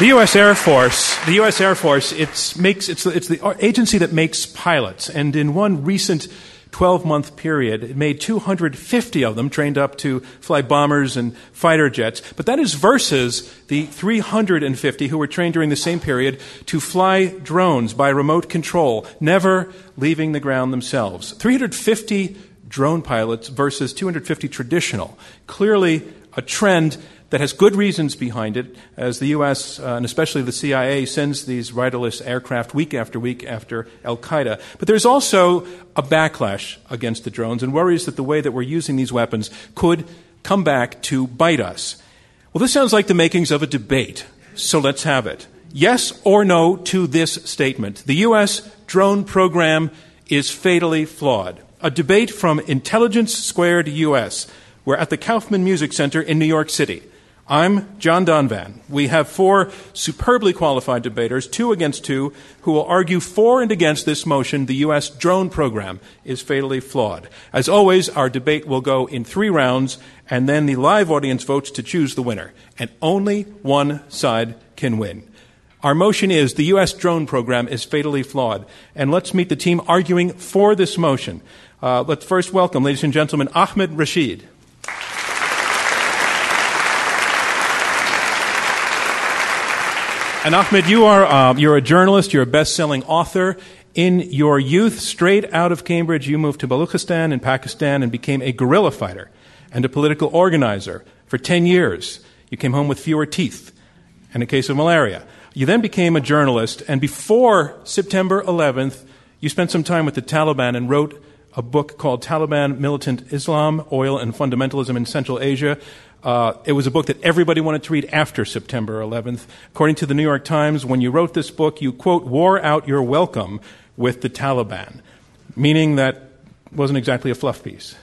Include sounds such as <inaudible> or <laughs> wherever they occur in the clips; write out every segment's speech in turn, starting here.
The U.S. Air Force, the U.S. Air Force, it's makes it's it's the agency that makes pilots, and in one recent 12 month period, it made 250 of them trained up to fly bombers and fighter jets. But that is versus the 350 who were trained during the same period to fly drones by remote control, never leaving the ground themselves. 350 drone pilots versus 250 traditional. Clearly a trend that has good reasons behind it, as the U.S. Uh, and especially the CIA sends these riderless aircraft week after week after Al Qaeda. But there's also a backlash against the drones and worries that the way that we're using these weapons could come back to bite us. Well, this sounds like the makings of a debate, so let's have it. Yes or no to this statement. The U.S. drone program is fatally flawed. A debate from Intelligence Squared US. We're at the Kaufman Music Center in New York City. I'm John Donvan. We have four superbly qualified debaters, two against two, who will argue for and against this motion the U.S. drone program is fatally flawed. As always, our debate will go in three rounds, and then the live audience votes to choose the winner. And only one side can win. Our motion is the U.S. drone program is fatally flawed. And let's meet the team arguing for this motion. Uh, let's first welcome, ladies and gentlemen, Ahmed Rashid. And Ahmed, you are uh, you're a journalist. You're a best-selling author. In your youth, straight out of Cambridge, you moved to Baluchistan in Pakistan and became a guerrilla fighter and a political organizer for ten years. You came home with fewer teeth and a case of malaria. You then became a journalist, and before September 11th, you spent some time with the Taliban and wrote a book called Taliban Militant Islam, Oil and Fundamentalism in Central Asia. Uh, it was a book that everybody wanted to read after September 11th. According to the New York Times, when you wrote this book, you, quote, wore out your welcome with the Taliban, meaning that wasn't exactly a fluff piece.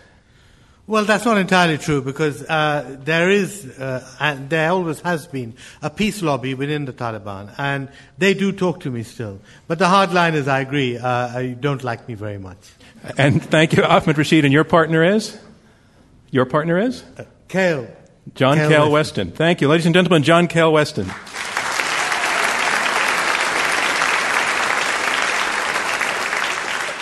Well, that's not entirely true because uh, there is, uh, and there always has been, a peace lobby within the Taliban, and they do talk to me still. But the hard line is, I agree, uh, you don't like me very much. And thank you, Ahmed Rashid. And your partner is? Your partner is? Uh, Kael. John Kael Weston. Weston. Thank you. Ladies and gentlemen, John Kael Weston.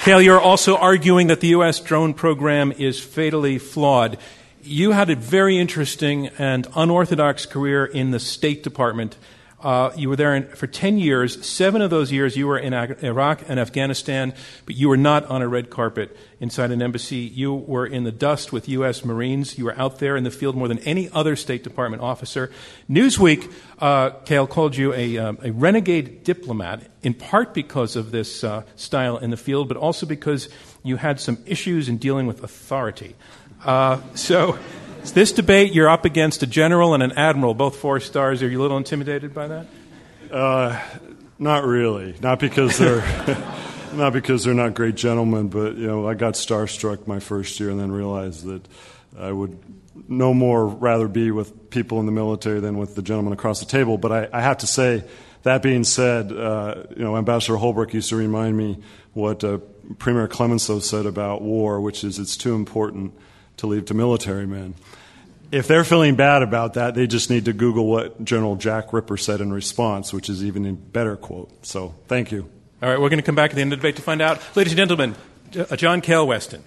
Kael, you're also arguing that the U.S. drone program is fatally flawed. You had a very interesting and unorthodox career in the State Department uh, you were there in, for 10 years. Seven of those years you were in Iraq and Afghanistan, but you were not on a red carpet inside an embassy. You were in the dust with U.S. Marines. You were out there in the field more than any other State Department officer. Newsweek, uh, called you a, um, a, renegade diplomat, in part because of this uh, style in the field, but also because you had some issues in dealing with authority. Uh, so, this debate, you're up against a general and an admiral, both four stars. Are you a little intimidated by that? Uh, not really. Not because they're <laughs> not because they're not great gentlemen, but you know, I got starstruck my first year and then realized that I would no more rather be with people in the military than with the gentleman across the table. But I, I have to say, that being said, uh, you know, Ambassador Holbrooke used to remind me what uh, Premier Clemenceau said about war, which is it's too important to leave to military men. If they're feeling bad about that, they just need to Google what General Jack Ripper said in response, which is even a better quote. So, thank you. All right, we're going to come back at the end of the debate to find out. Ladies and gentlemen, uh, John Kael Weston.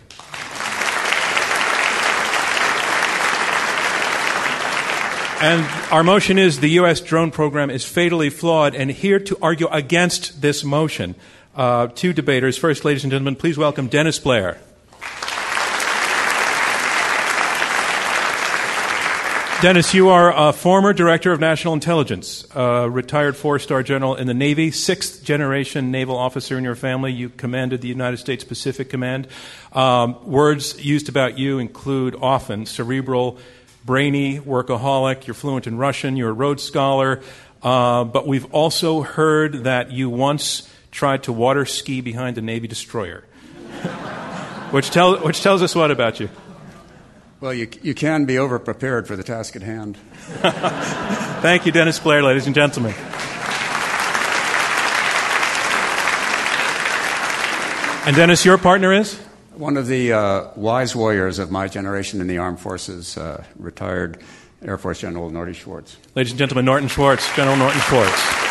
And our motion is the U.S. drone program is fatally flawed. And here to argue against this motion, uh, two debaters. First, ladies and gentlemen, please welcome Dennis Blair. Dennis, you are a former director of national intelligence, a retired four star general in the Navy, sixth generation naval officer in your family. You commanded the United States Pacific Command. Um, words used about you include often cerebral, brainy, workaholic. You're fluent in Russian. You're a Rhodes Scholar. Uh, but we've also heard that you once tried to water ski behind a Navy destroyer. <laughs> which, tell, which tells us what about you? Well, you, you can be overprepared for the task at hand. <laughs> Thank you, Dennis Blair, ladies and gentlemen. And Dennis, your partner is? One of the uh, wise warriors of my generation in the armed forces, uh, retired Air Force General Norton Schwartz. Ladies and gentlemen, Norton Schwartz, General Norton Schwartz.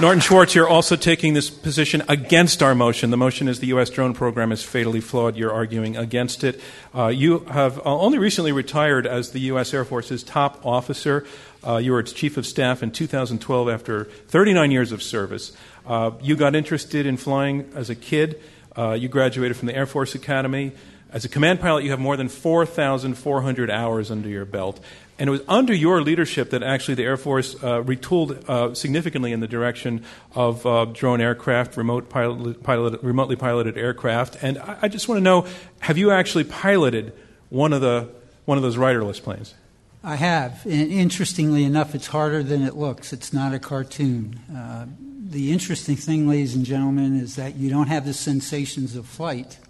Norton Schwartz, you're also taking this position against our motion. The motion is the U.S. drone program is fatally flawed. You're arguing against it. Uh, you have uh, only recently retired as the U.S. Air Force's top officer. Uh, you were its chief of staff in 2012 after 39 years of service. Uh, you got interested in flying as a kid. Uh, you graduated from the Air Force Academy. As a command pilot, you have more than 4,400 hours under your belt. And it was under your leadership that actually the Air Force uh, retooled uh, significantly in the direction of uh, drone aircraft, remote pilot, pilot, remotely piloted aircraft. And I, I just want to know have you actually piloted one of, the, one of those riderless planes? I have. And interestingly enough, it's harder than it looks. It's not a cartoon. Uh, the interesting thing, ladies and gentlemen, is that you don't have the sensations of flight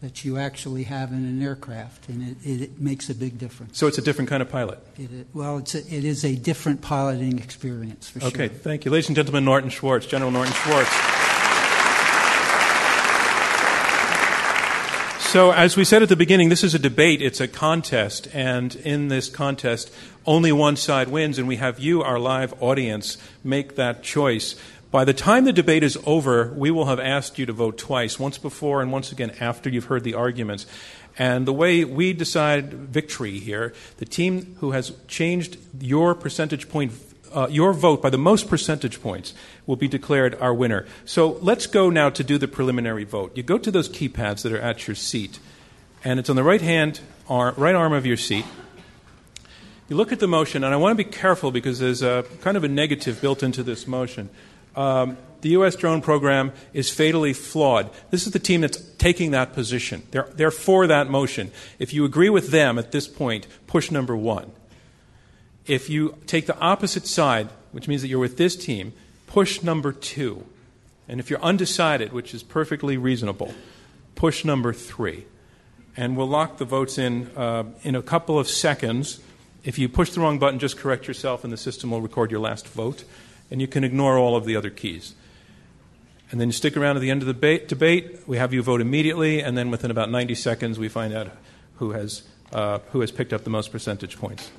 that you actually have in an aircraft, and it, it makes a big difference. So it's a different kind of pilot. It, well, it's a, it is a different piloting experience for okay, sure. Okay, thank you, ladies and gentlemen. Norton Schwartz, General Norton Schwartz. So, as we said at the beginning, this is a debate, it's a contest, and in this contest, only one side wins, and we have you, our live audience, make that choice. By the time the debate is over, we will have asked you to vote twice, once before and once again after you've heard the arguments. And the way we decide victory here, the team who has changed your percentage point, uh, your vote by the most percentage points, will be declared our winner. So let's go now to do the preliminary vote. You go to those keypads that are at your seat, and it's on the right hand, arm, right arm of your seat. You look at the motion, and I want to be careful because there's a kind of a negative built into this motion um, the U.S. drone program is fatally flawed. This is the team that's taking that position. They're, they're for that motion. If you agree with them at this point, push number one. If you take the opposite side, which means that you're with this team, push number two. And if you're undecided, which is perfectly reasonable, push number three. And we'll lock the votes in uh, in a couple of seconds. If you push the wrong button, just correct yourself, and the system will record your last vote and you can ignore all of the other keys. And then you stick around to the end of the debate. We have you vote immediately, and then within about 90 seconds, we find out who has, uh, who has picked up the most percentage points.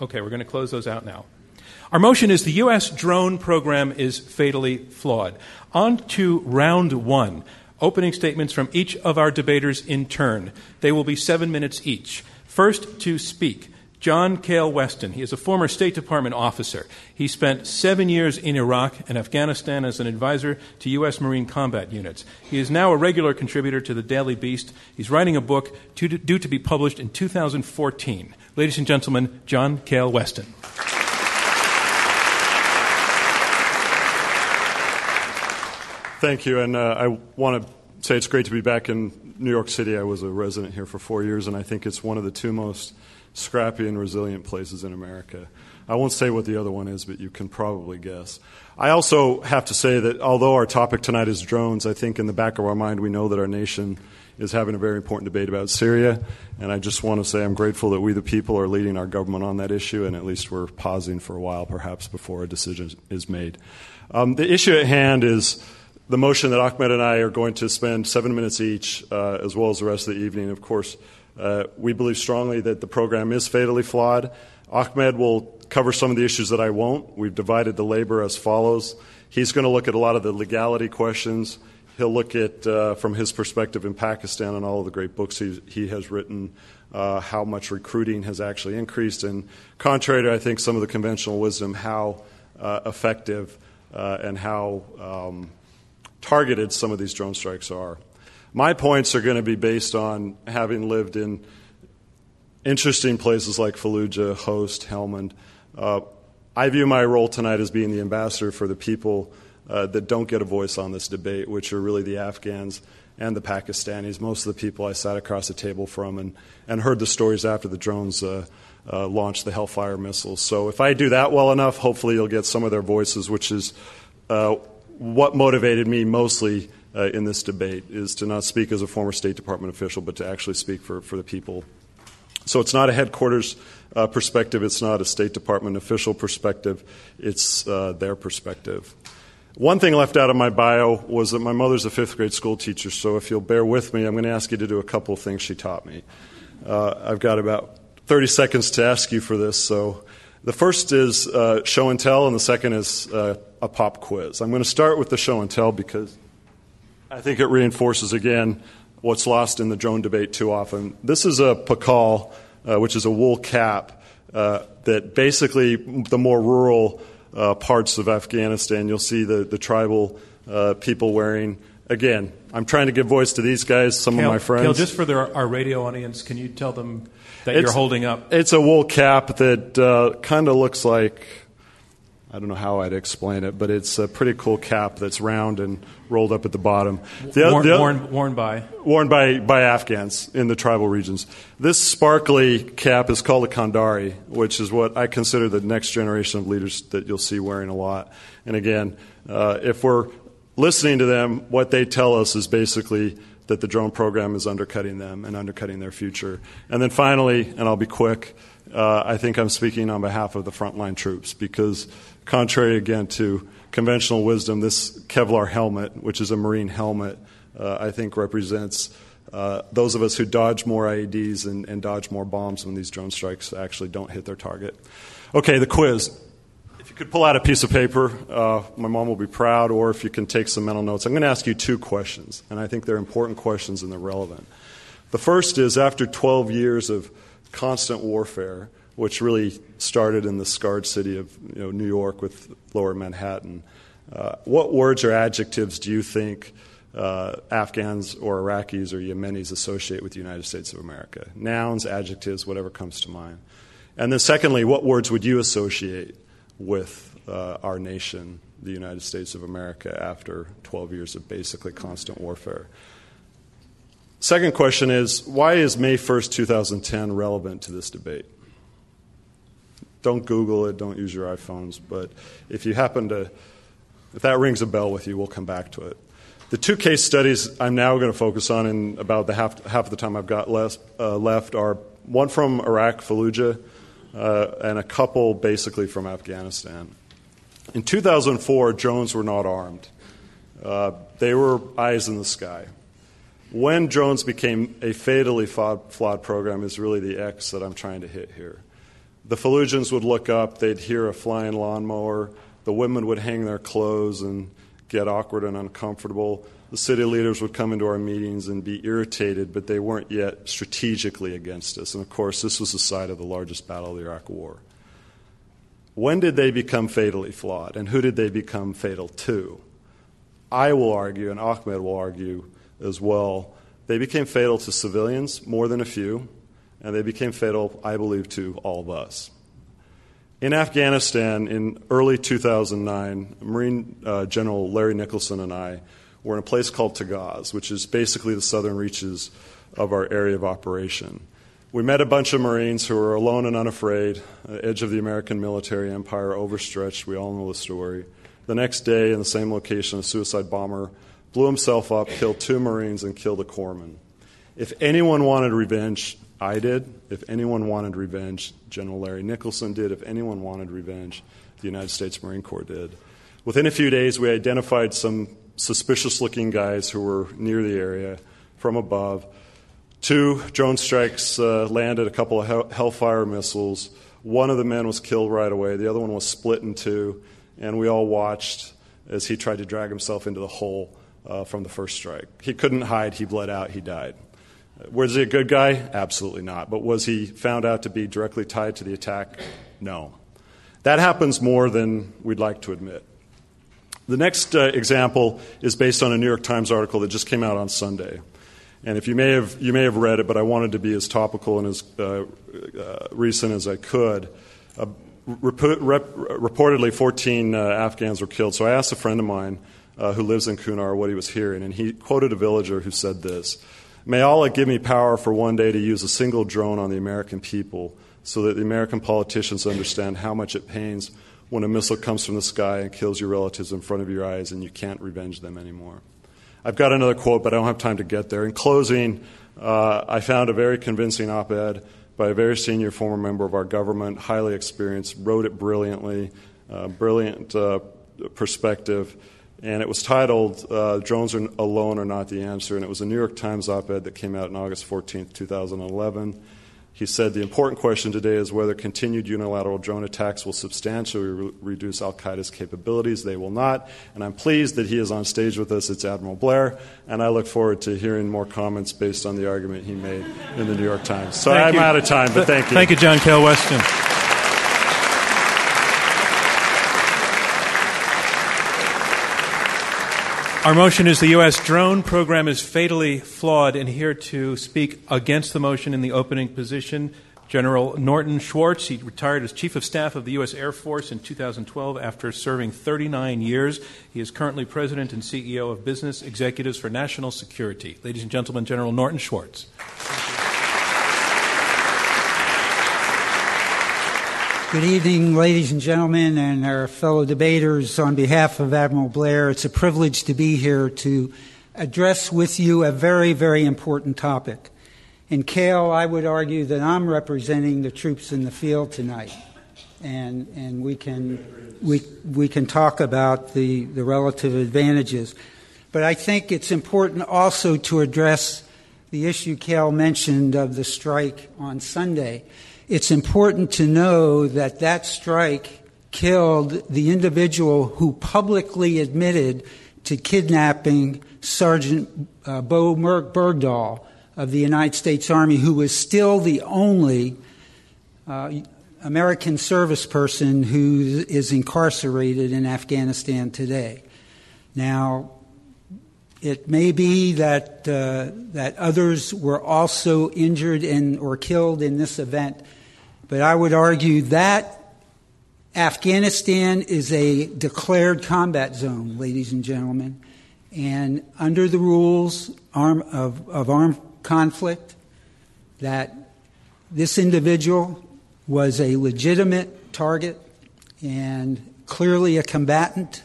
Okay, we're going to close those out now. Our motion is the U.S. drone program is fatally flawed. On to round one. Opening statements from each of our debaters in turn. They will be seven minutes each. First to speak John Kael Weston. He is a former State Department officer. He spent seven years in Iraq and Afghanistan as an advisor to U.S. Marine combat units. He is now a regular contributor to the Daily Beast. He's writing a book to, due to be published in 2014. Ladies and gentlemen, John Kael Weston. Thank you, and uh, I want to say it's great to be back in New York City. I was a resident here for four years, and I think it's one of the two most scrappy and resilient places in America. I won't say what the other one is, but you can probably guess. I also have to say that although our topic tonight is drones, I think in the back of our mind we know that our nation is having a very important debate about Syria. And I just want to say I'm grateful that we, the people, are leading our government on that issue, and at least we're pausing for a while, perhaps, before a decision is made. Um, the issue at hand is the motion that Ahmed and I are going to spend seven minutes each, uh, as well as the rest of the evening, of course uh, we believe strongly that the program is fatally flawed. Ahmed will cover some of the issues that I won't. We've divided the labor as follows. He's going to look at a lot of the legality questions. He'll look at, uh, from his perspective in Pakistan and all of the great books he, he has written, uh, how much recruiting has actually increased. And contrary to, I think, some of the conventional wisdom, how uh, effective uh, and how um, targeted some of these drone strikes are. My points are going to be based on having lived in interesting places like Fallujah, Khost, Helmand. Uh, I view my role tonight as being the ambassador for the people uh, that don't get a voice on this debate, which are really the Afghans and the Pakistanis. Most of the people I sat across the table from and, and heard the stories after the drones uh, uh, launched the Hellfire missiles. So if I do that well enough, hopefully you'll get some of their voices, which is uh, what motivated me mostly uh, in this debate is to not speak as a former State Department official, but to actually speak for, for the people. So it's not a headquarters uh, perspective, it's not a State Department official perspective, it's uh, their perspective. One thing left out of my bio was that my mother's a fifth grade school teacher, so if you'll bear with me, I'm going to ask you to do a couple of things she taught me. Uh, I've got about 30 seconds to ask you for this. So the first is uh, show and tell, and the second is uh, a pop quiz. I'm going to start with the show and tell because I think it reinforces again what's lost in the drone debate too often. This is a pakol, uh, which is a wool cap uh, that basically the more rural uh, parts of Afghanistan, you'll see the, the tribal uh, people wearing. Again, I'm trying to give voice to these guys, some Kael, of my friends. Kael, just for their, our radio audience, can you tell them that It's- you're holding up? It's a wool cap that uh, kind of looks like I don't know how I'd explain it, but it's a pretty cool cap that's round and rolled up at the bottom. The worn, the worn, worn by. worn by, by Afghans in the tribal regions. This sparkly cap is called a Kandari, which is what I consider the next generation of leaders that you'll see wearing a lot. And again, uh, if we're listening to them, what they tell us is basically that the drone program is undercutting them and undercutting their future. And then finally, and I'll be quick, uh, I think I'm speaking on behalf of the frontline troops because, contrary again to conventional wisdom, this Kevlar helmet, which is a Marine helmet, uh, I think represents uh, those of us who dodge more IEDs and, and dodge more bombs when these drone strikes actually don't hit their target. Okay, the quiz. If you could pull out a piece of paper, uh, my mom will be proud, or if you can take some mental notes. I'm going to ask you two questions, and I think they're important questions and they're relevant. The first is after 12 years of constant warfare, which really started in the scarred city of you know, New York with lower Manhattan, uh, what words or adjectives do you think uh, Afghans or Iraqis or Yemenis associate with the United States of America? Nouns, adjectives, whatever comes to mind. And then, secondly, what words would you associate with uh, our nation, the United States of America, after 12 years of basically constant warfare? Second question is why is May 1st, 2010 relevant to this debate? Don't Google it, don't use your iPhones, but if you happen to, if that rings a bell with you, we'll come back to it. The two case studies I'm now going to focus on in about the half, half of the time I've got less, uh, left are one from Iraq, Fallujah, uh, and a couple basically from Afghanistan. In 2004, drones were not armed. Uh, they were eyes in the sky. When drones became a fatally flawed, flawed program is really the X that I'm trying to hit here. The Fallujahs would look up, they'd hear a flying lawnmower, the women would hang their clothes and get awkward and uncomfortable. The city leaders would come into our meetings and be irritated, but they weren't yet strategically against us. And of course, this was the site of the largest battle of the Iraq War. When did they become fatally flawed, and who did they become fatal to? I will argue, and Ahmed will argue as well, they became fatal to civilians, more than a few, and they became fatal, I believe, to all of us. In Afghanistan, in early 2009, Marine uh, General Larry Nicholson and I were in a place called Tagaz, which is basically the southern reaches of our area of operation. We met a bunch of Marines who were alone and unafraid, uh, edge of the American military empire, overstretched. We all know the story. The next day, in the same location, a suicide bomber blew himself up, killed two Marines, and killed a corpsman. If anyone wanted revenge, I did. If anyone wanted revenge, General Larry Nicholson did. If anyone wanted revenge, the United States Marine Corps did. Within a few days, we identified some suspicious looking guys who were near the area from above. Two drone strikes uh, landed, a couple of Hell- Hellfire missiles. One of the men was killed right away, the other one was split in two, and we all watched as he tried to drag himself into the hole uh, from the first strike. He couldn't hide, he bled out, he died. Was he a good guy? Absolutely not. But was he found out to be directly tied to the attack? No. That happens more than we'd like to admit. The next uh, example is based on a New York Times article that just came out on Sunday. And if you may have, you may have read it, but I wanted to be as topical and as uh, uh, recent as I could. Uh, rep- rep- reportedly, 14 uh, Afghans were killed. So I asked a friend of mine uh, who lives in Kunar what he was hearing, and he quoted a villager who said this May Allah give me power for one day to use a single drone on the American people so that the American politicians understand how much it pains when a missile comes from the sky and kills your relatives in front of your eyes and you can't revenge them anymore. I've got another quote, but I don't have time to get there. In closing, uh, I found a very convincing op ed by a very senior former member of our government, highly experienced, wrote it brilliantly, uh, brilliant uh, perspective. And it was titled uh, Drones are Alone Are Not the Answer, and it was a New York Times op ed that came out on August 14, 2011. He said the important question today is whether continued unilateral drone attacks will substantially re- reduce Al Qaeda's capabilities. They will not. And I'm pleased that he is on stage with us. It's Admiral Blair. And I look forward to hearing more comments based on the argument he made in the New York Times. So Thank I'm you. out of time, but thank you. Thank you, John Kael Weston. Our motion is the U.S. drone program is fatally flawed, and here to speak against the motion in the opening position, General Norton Schwartz. He retired as Chief of Staff of the U.S. Air Force in 2012 after serving 39 years. He is currently President and CEO of Business Executives for National Security. Ladies and gentlemen, General Norton Schwartz. Good evening, ladies and gentlemen, and our fellow debaters. On behalf of Admiral Blair, it's a privilege to be here to address with you a very, very important topic. In Kael, I would argue that I'm representing the troops in the field tonight, and and we can we we can talk about the the relative advantages, but I think it's important also to address the issue Kael mentioned of the strike on Sunday it's important to know that that strike killed the individual who publicly admitted to kidnapping Sergeant uh, Bo Bergdahl of the United States Army, who was still the only uh, American service person who is incarcerated in Afghanistan today. Now, it may be that uh, that others were also injured or killed in this event, but I would argue that Afghanistan is a declared combat zone, ladies and gentlemen. And under the rules of, of armed conflict, that this individual was a legitimate target and clearly a combatant,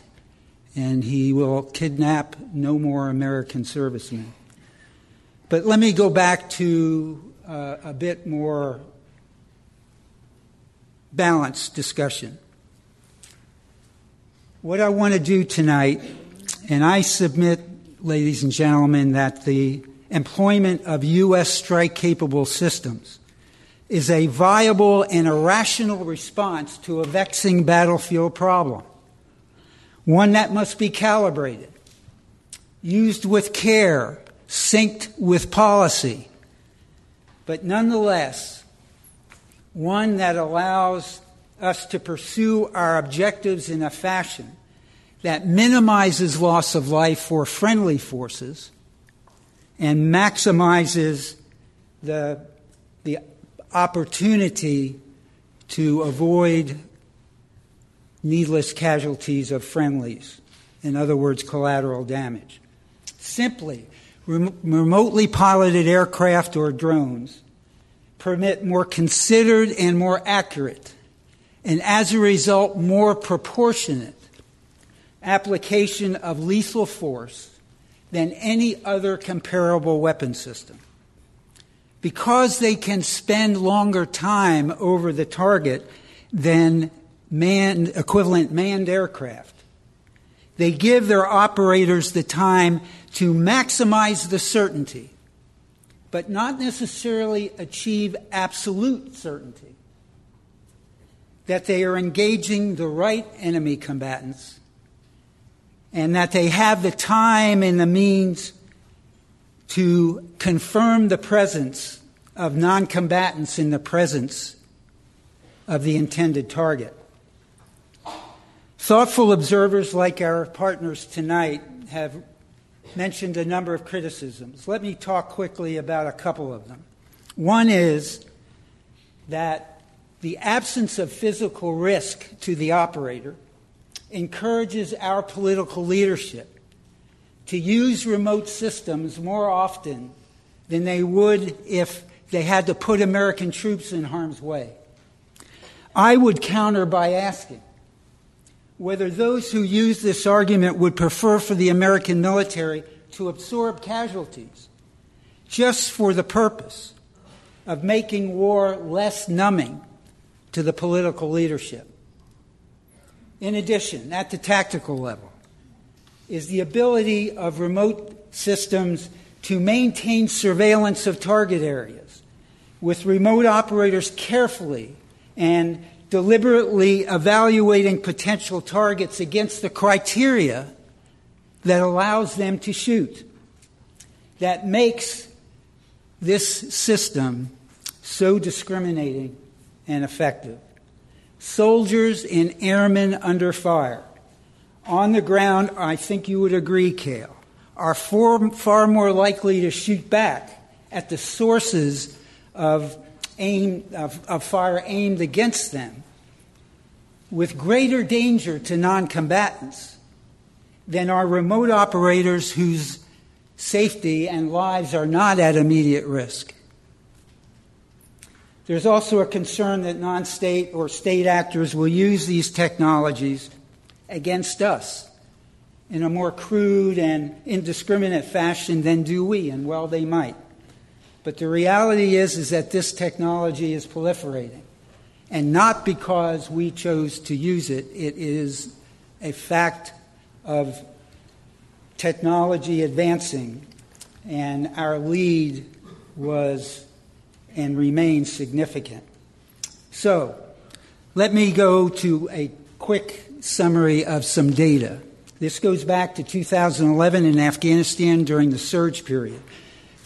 and he will kidnap no more American servicemen. But let me go back to uh, a bit more balanced discussion. What I want to do tonight, and I submit, ladies and gentlemen, that the employment of U.S. strike capable systems is a viable and a rational response to a vexing battlefield problem, one that must be calibrated, used with care, synced with policy, but nonetheless one that allows us to pursue our objectives in a fashion that minimizes loss of life for friendly forces and maximizes the, the opportunity to avoid needless casualties of friendlies. In other words, collateral damage. Simply, rem- remotely piloted aircraft or drones permit more considered and more accurate, and as a result, more proportionate application of lethal force than any other comparable weapon system. Because they can spend longer time over the target than manned, equivalent manned aircraft, they give their operators the time to maximize the certainty but not necessarily achieve absolute certainty that they are engaging the right enemy combatants and that they have the time and the means to confirm the presence of non combatants in the presence of the intended target. Thoughtful observers like our partners tonight have mentioned a number of criticisms. Let me talk quickly about a couple of them. One is that the absence of physical risk to the operator encourages our political leadership to use remote systems more often than they would if they had to put American troops in harm's way. I would counter by asking whether those who use this argument would prefer for the American military to absorb casualties just for the purpose of making war less numbing to the political leadership. In addition, at the tactical level, is the ability of remote systems to maintain surveillance of target areas, with remote operators carefully and deliberately evaluating potential targets against the criteria that allows them to shoot. That makes this system so discriminating and effective. Soldiers and airmen under fire. On the ground, I think you would agree, Kael, are far more likely to shoot back at the sources of, aim, of, of fire aimed against them with greater danger to non combatants than are remote operators whose safety and lives are not at immediate risk. There's also a concern that non state or state actors will use these technologies against us in a more crude and indiscriminate fashion than do we, and well, they might. But the reality is, is that this technology is proliferating. And not because we chose to use it, it is a fact of technology advancing, and our lead was and remains significant. So, let me go to a quick summary of some data. This goes back to 2011 in Afghanistan during the surge period.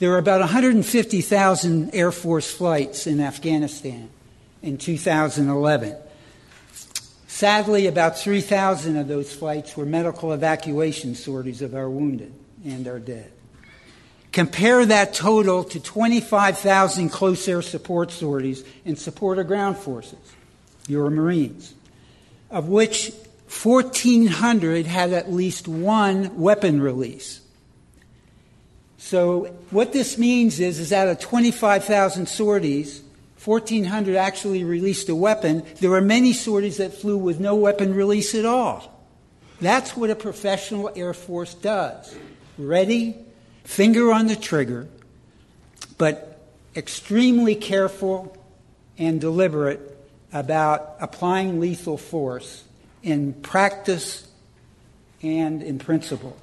There were about 150,000 Air Force flights in Afghanistan in 2011. Sadly, about 3,000 of those flights were medical evacuation sorties of our wounded and our dead. Compare that total to 25,000 close air support sorties in support of ground forces, your Marines, of which 1,400 had at least one weapon release. So, what this means is, is out of 25,000 sorties, 1,400 actually released a weapon. There were many sorties that flew with no weapon release at all. That's what a professional Air Force does. Ready, finger on the trigger, but extremely careful and deliberate about applying lethal force in practice and in principle.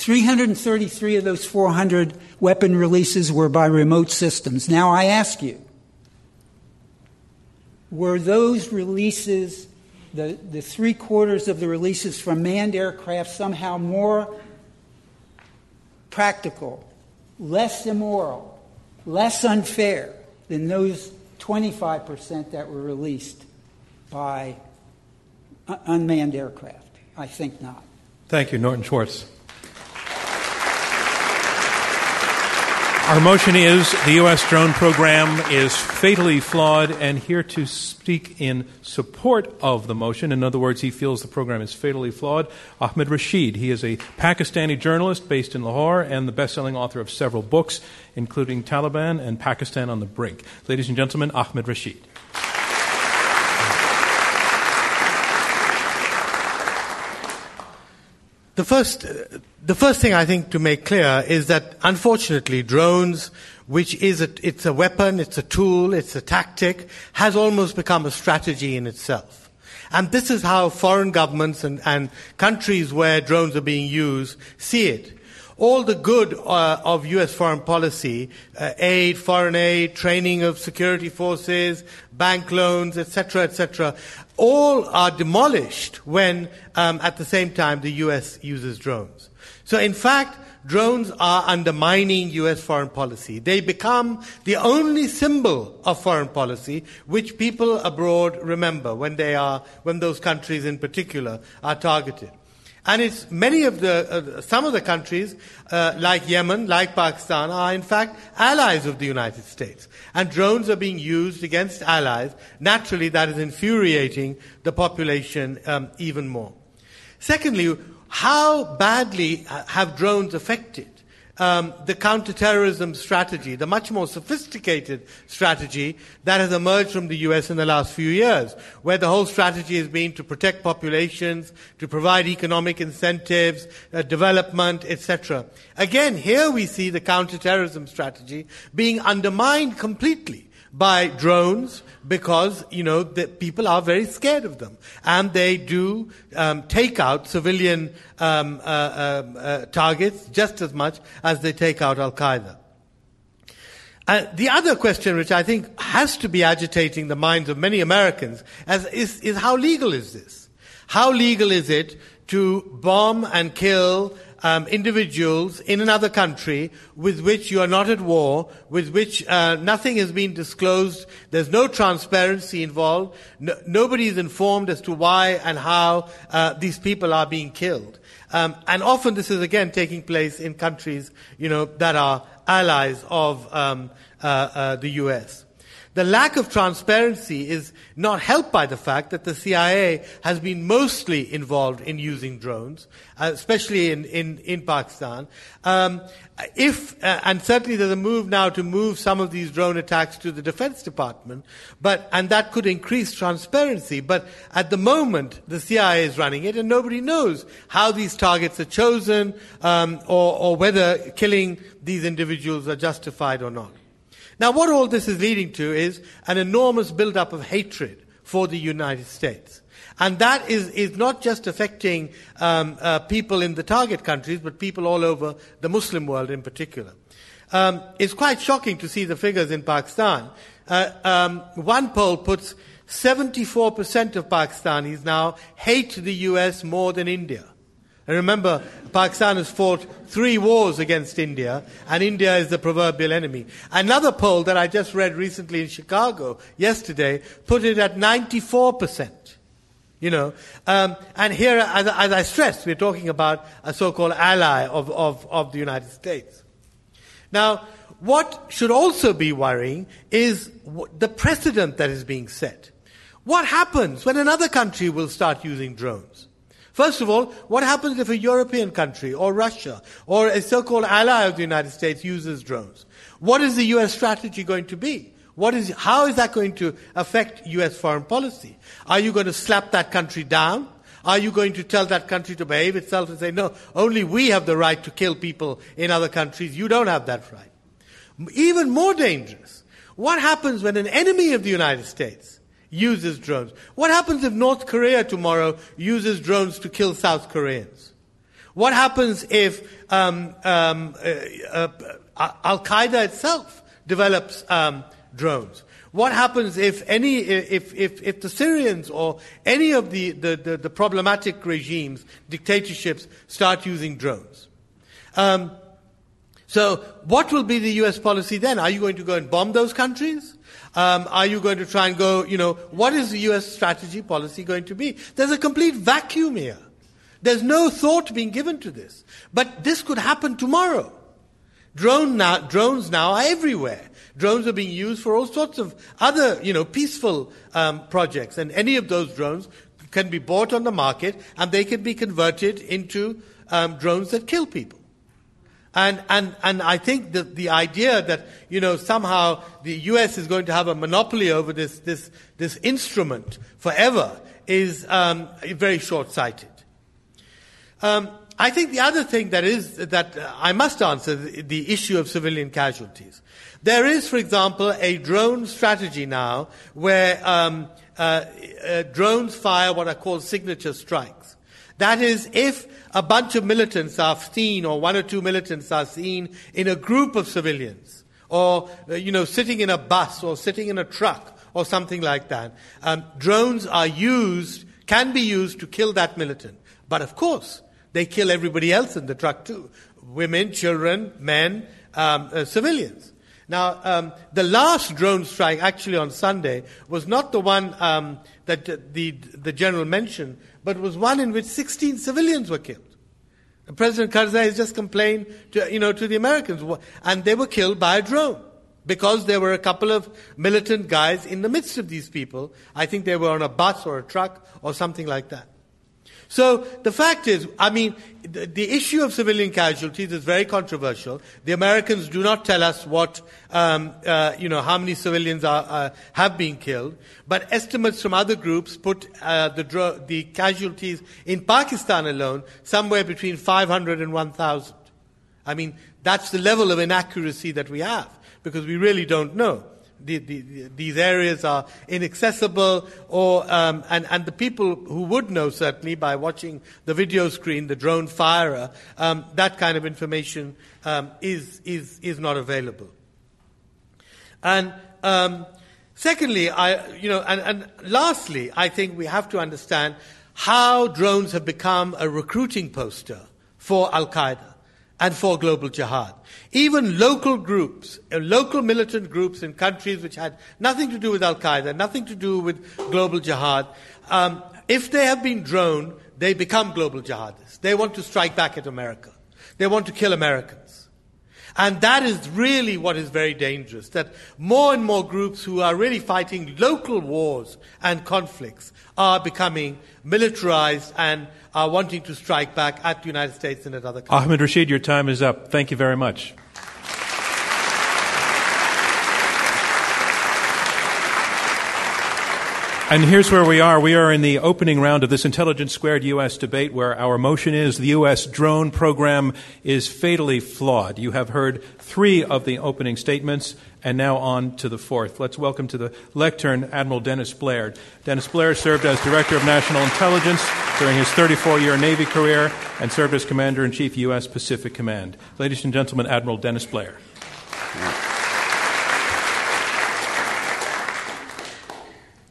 333 of those 400 weapon releases were by remote systems. Now I ask you, were those releases, the, the three quarters of the releases from manned aircraft, somehow more practical, less immoral, less unfair than those 25% that were released by unmanned aircraft? I think not. Thank you, Norton Schwartz. Our motion is the U.S. drone program is fatally flawed, and here to speak in support of the motion, in other words, he feels the program is fatally flawed, Ahmed Rashid. He is a Pakistani journalist based in Lahore and the best selling author of several books, including Taliban and Pakistan on the Brink. Ladies and gentlemen, Ahmed Rashid. The first, uh, the first thing I think to make clear is that unfortunately drones, which is a, it's a weapon, it's a tool, it's a tactic, has almost become a strategy in itself. And this is how foreign governments and, and countries where drones are being used see it all the good uh, of U.S. foreign policy, uh, aid, foreign aid, training of security forces, bank loans, etc., etc., all are demolished when, um, at the same time, the U.S. uses drones. So, in fact, drones are undermining U.S. foreign policy. They become the only symbol of foreign policy which people abroad remember when they are, when those countries in particular are targeted. And it's many of the, uh, some of the countries, uh, like Yemen, like Pakistan, are in fact allies of the United States. And drones are being used against allies. Naturally, that is infuriating the population um, even more. Secondly, how badly have drones affected um, the counterterrorism strategy, the much more sophisticated strategy that has emerged from the US in the last few years, where the whole strategy has been to protect populations, to provide economic incentives, uh, development, etc. Again, here we see the counterterrorism strategy being undermined completely by drones because, you know, people are very scared of them. And they do um, take out civilian um, uh, uh, uh, targets just as much as they take out Al Qaeda. Uh, the other question, which I think has to be agitating the minds of many Americans, as, is, is how legal is this? How legal is it to bomb and kill um, individuals in another country with which you are not at war, with which uh, nothing has been disclosed, there's no transparency involved, no, nobody is informed as to why and how uh, these people are being killed. Um, and often this is again taking place in countries, you know, that are allies of um, uh, uh the U.S. The lack of transparency is not helped by the fact that the CIA has been mostly involved in using drones, uh, especially in, in, in Pakistan. Um, if, uh, and certainly there's a move now to move some of these drone attacks to the Defense Department, but, and that could increase transparency. But at the moment, the CIA is running it and nobody knows how these targets are chosen, um, or, or whether killing these individuals are justified or not. Now, what all this is leading to is an enormous build-up of hatred for the United States. And that is, is not just affecting um, uh, people in the target countries, but people all over the Muslim world in particular. Um, it's quite shocking to see the figures in Pakistan. Uh, um, one poll puts 74% of Pakistanis now hate the US more than India. And remember, Pakistan has fought three wars against India, and India is the proverbial enemy. Another poll that I just read recently in Chicago yesterday put it at 94%. You know, um, and here, as, as, I stressed, we're talking about a so-called ally of, of, of the United States. Now, what should also be worrying is the precedent that is being set. What happens when another country will start using drones? First of all, what happens if a European country or Russia or a so-called ally of the United States uses drones? What is the US strategy going to be? What is, how is that going to affect US foreign policy? Are you going to slap that country down? Are you going to tell that country to behave itself and say, no, only we have the right to kill people in other countries. You don't have that right. Even more dangerous. What happens when an enemy of the United States uses drones. What happens if North Korea tomorrow uses drones to kill South Koreans? What happens if um, um, uh, uh, Al Qaeda itself develops um, drones? What happens if any, if, if, if the Syrians or any of the, the, the, the problematic regimes, dictatorships, start using drones? Um, so, what will be the U.S. policy then? Are you going to go and bomb those countries? Um, are you going to try and go, you know, what is the US strategy policy going to be? There's a complete vacuum here. There's no thought being given to this. But this could happen tomorrow. Drone now, drones now are everywhere. Drones are being used for all sorts of other, you know, peaceful um, projects. And any of those drones can be bought on the market and they can be converted into um, drones that kill people. And, and, and I think that the idea that, you know, somehow the US is going to have a monopoly over this, this, this instrument forever is um, very short-sighted. Um, I think the other thing that is, that I must answer, the, the issue of civilian casualties. There is, for example, a drone strategy now where um, uh, uh, drones fire what are called signature strikes. That is, if a bunch of militants are seen, or one or two militants are seen in a group of civilians, or, uh, you know, sitting in a bus, or sitting in a truck, or something like that, um, drones are used, can be used to kill that militant. But of course, they kill everybody else in the truck too. Women, children, men, um, uh, civilians. Now, um, the last drone strike, actually on Sunday, was not the one um, that the, the general mentioned, but was one in which 16 civilians were killed. President Karzai has just complained to, you know, to the Americans, and they were killed by a drone because there were a couple of militant guys in the midst of these people. I think they were on a bus or a truck or something like that. So the fact is, I mean, the, the, issue of civilian casualties is very controversial. The Americans do not tell us what, um, uh, you know, how many civilians are, uh, have been killed, but estimates from other groups put uh, the, the casualties in Pakistan alone somewhere between 500 and 1,000. I mean, that's the level of inaccuracy that we have because we really don't know. The, the, these areas are inaccessible, or um, and and the people who would know certainly by watching the video screen, the drone firer, um, that kind of information um, is is is not available. And um, secondly, I you know, and, and lastly, I think we have to understand how drones have become a recruiting poster for Al Qaeda and for global jihad. Even local groups, uh, local militant groups in countries which had nothing to do with Al Qaeda, nothing to do with global jihad, um, if they have been droned, they become global jihadists. They want to strike back at America. They want to kill Americans. And that is really what is very dangerous, that more and more groups who are really fighting local wars and conflicts are becoming militarized and are wanting to strike back at the United States and at other countries. Ahmed Rashid, your time is up. Thank you very much. And here's where we are. We are in the opening round of this Intelligence Squared U.S. debate where our motion is the U.S. drone program is fatally flawed. You have heard three of the opening statements and now on to the fourth. Let's welcome to the lectern Admiral Dennis Blair. Dennis Blair served as Director of National Intelligence during his 34 year Navy career and served as Commander in Chief, U.S. Pacific Command. Ladies and gentlemen, Admiral Dennis Blair.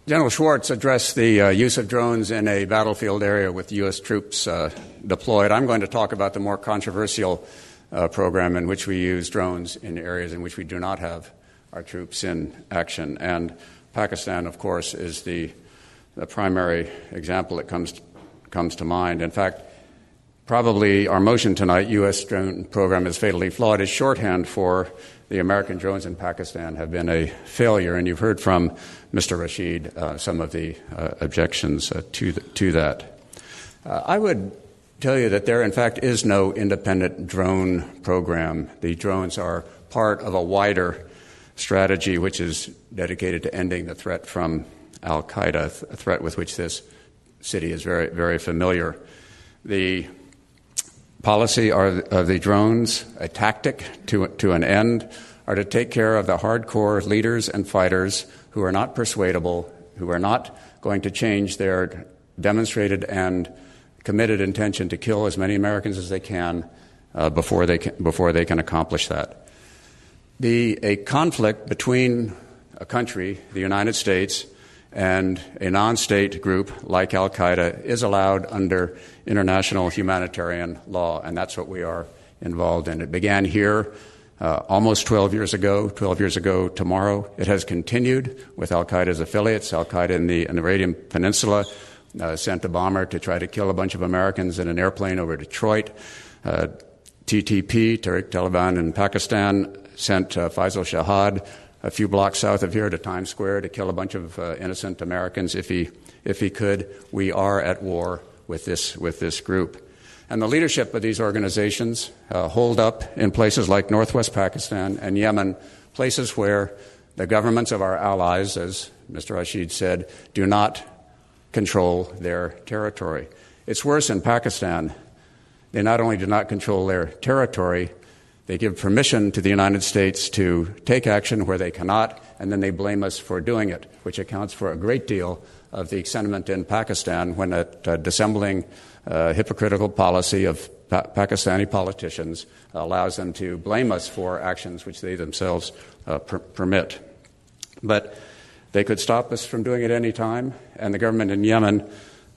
General Schwartz addressed the uh, use of drones in a battlefield area with U.S. troops uh, deployed. I'm going to talk about the more controversial uh, program in which we use drones in areas in which we do not have our troops in action. And Pakistan, of course, is the, the primary example that comes to, comes to mind. In fact, probably our motion tonight, U.S. drone program is fatally flawed, is shorthand for the American drones in Pakistan have been a failure. And you've heard from Mr. Rashid uh, some of the uh, objections uh, to, the, to that. Uh, I would tell you that there, in fact, is no independent drone program. The drones are part of a wider strategy which is dedicated to ending the threat from Al Qaeda, a threat with which this city is very, very familiar. The policy of the drones, a tactic to, to an end, are to take care of the hardcore leaders and fighters who are not persuadable, who are not going to change their demonstrated and committed intention to kill as many Americans as they can uh, before, they can before they can accomplish that. The, a conflict between a country, the United States, and a non state group like Al Qaeda is allowed under international humanitarian law, and that's what we are involved in. It began here uh, almost 12 years ago, 12 years ago tomorrow. It has continued with Al Qaeda's affiliates. Al Qaeda in the, in the Arabian Peninsula uh, sent a bomber to try to kill a bunch of Americans in an airplane over Detroit. Uh, TTP, Tehrik Taliban in Pakistan, sent uh, Faisal Shahzad a few blocks south of here to Times Square to kill a bunch of uh, innocent Americans if he, if he could. We are at war with this, with this group. And the leadership of these organizations uh, hold up in places like northwest Pakistan and Yemen, places where the governments of our allies, as Mr. Rashid said, do not control their territory. It's worse in Pakistan. They not only do not control their territory, they give permission to the United States to take action where they cannot, and then they blame us for doing it, which accounts for a great deal of the sentiment in Pakistan when at uh, dissembling uh, hypocritical policy of pa- Pakistani politicians allows them to blame us for actions which they themselves uh, per- permit. But they could stop us from doing it any time, and the government in Yemen,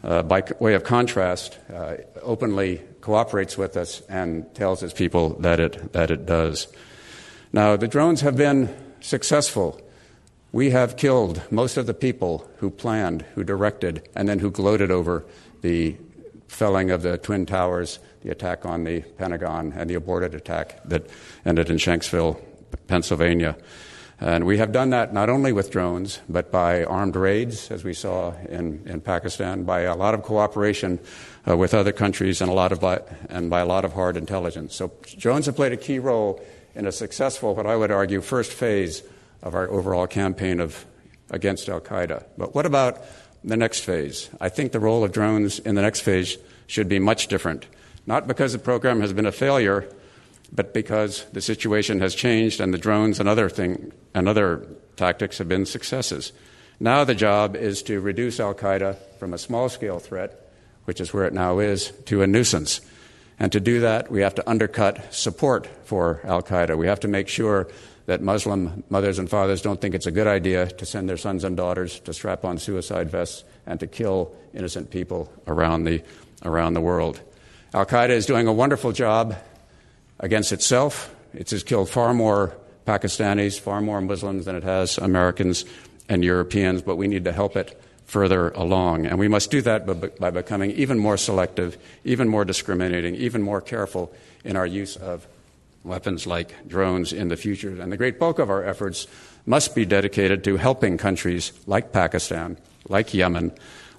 uh, by way of contrast, uh, openly cooperates with us and tells its people that it, that it does. Now, the drones have been successful. We have killed most of the people who planned, who directed, and then who gloated over the felling of the Twin Towers, the attack on the Pentagon, and the aborted attack that ended in Shanksville, Pennsylvania. And we have done that not only with drones, but by armed raids, as we saw in, in Pakistan, by a lot of cooperation uh, with other countries, and, a lot of, and by a lot of hard intelligence. So drones have played a key role in a successful, what I would argue, first phase of our overall campaign of against Al Qaeda. But what about the next phase. I think the role of drones in the next phase should be much different. Not because the program has been a failure, but because the situation has changed and the drones and other thing and other tactics have been successes. Now the job is to reduce Al Qaeda from a small scale threat, which is where it now is, to a nuisance. And to do that, we have to undercut support for Al Qaeda. We have to make sure that Muslim mothers and fathers don't think it's a good idea to send their sons and daughters to strap on suicide vests and to kill innocent people around the, around the world. Al Qaeda is doing a wonderful job against itself. It has killed far more Pakistanis, far more Muslims than it has Americans and Europeans, but we need to help it further along. And we must do that by, by becoming even more selective, even more discriminating, even more careful in our use of weapons like drones in the future. And the great bulk of our efforts must be dedicated to helping countries like Pakistan, like Yemen,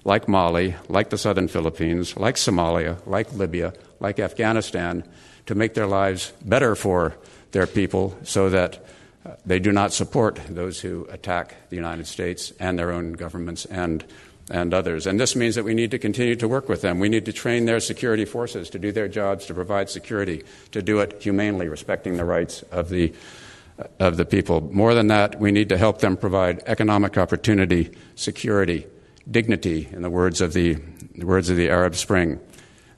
like Mali, like the southern Philippines, like Somalia, like Libya, like Afghanistan, to make their lives better for their people so that uh, they do not support those who attack the United States and their own governments and and others. And this means that we need to continue to work with them. We need to train their security forces to do their jobs, to provide security, to do it humanely, respecting the rights of the, of the people. More than that, we need to help them provide economic opportunity, security, dignity, in the words of the, the words of the Arab Spring.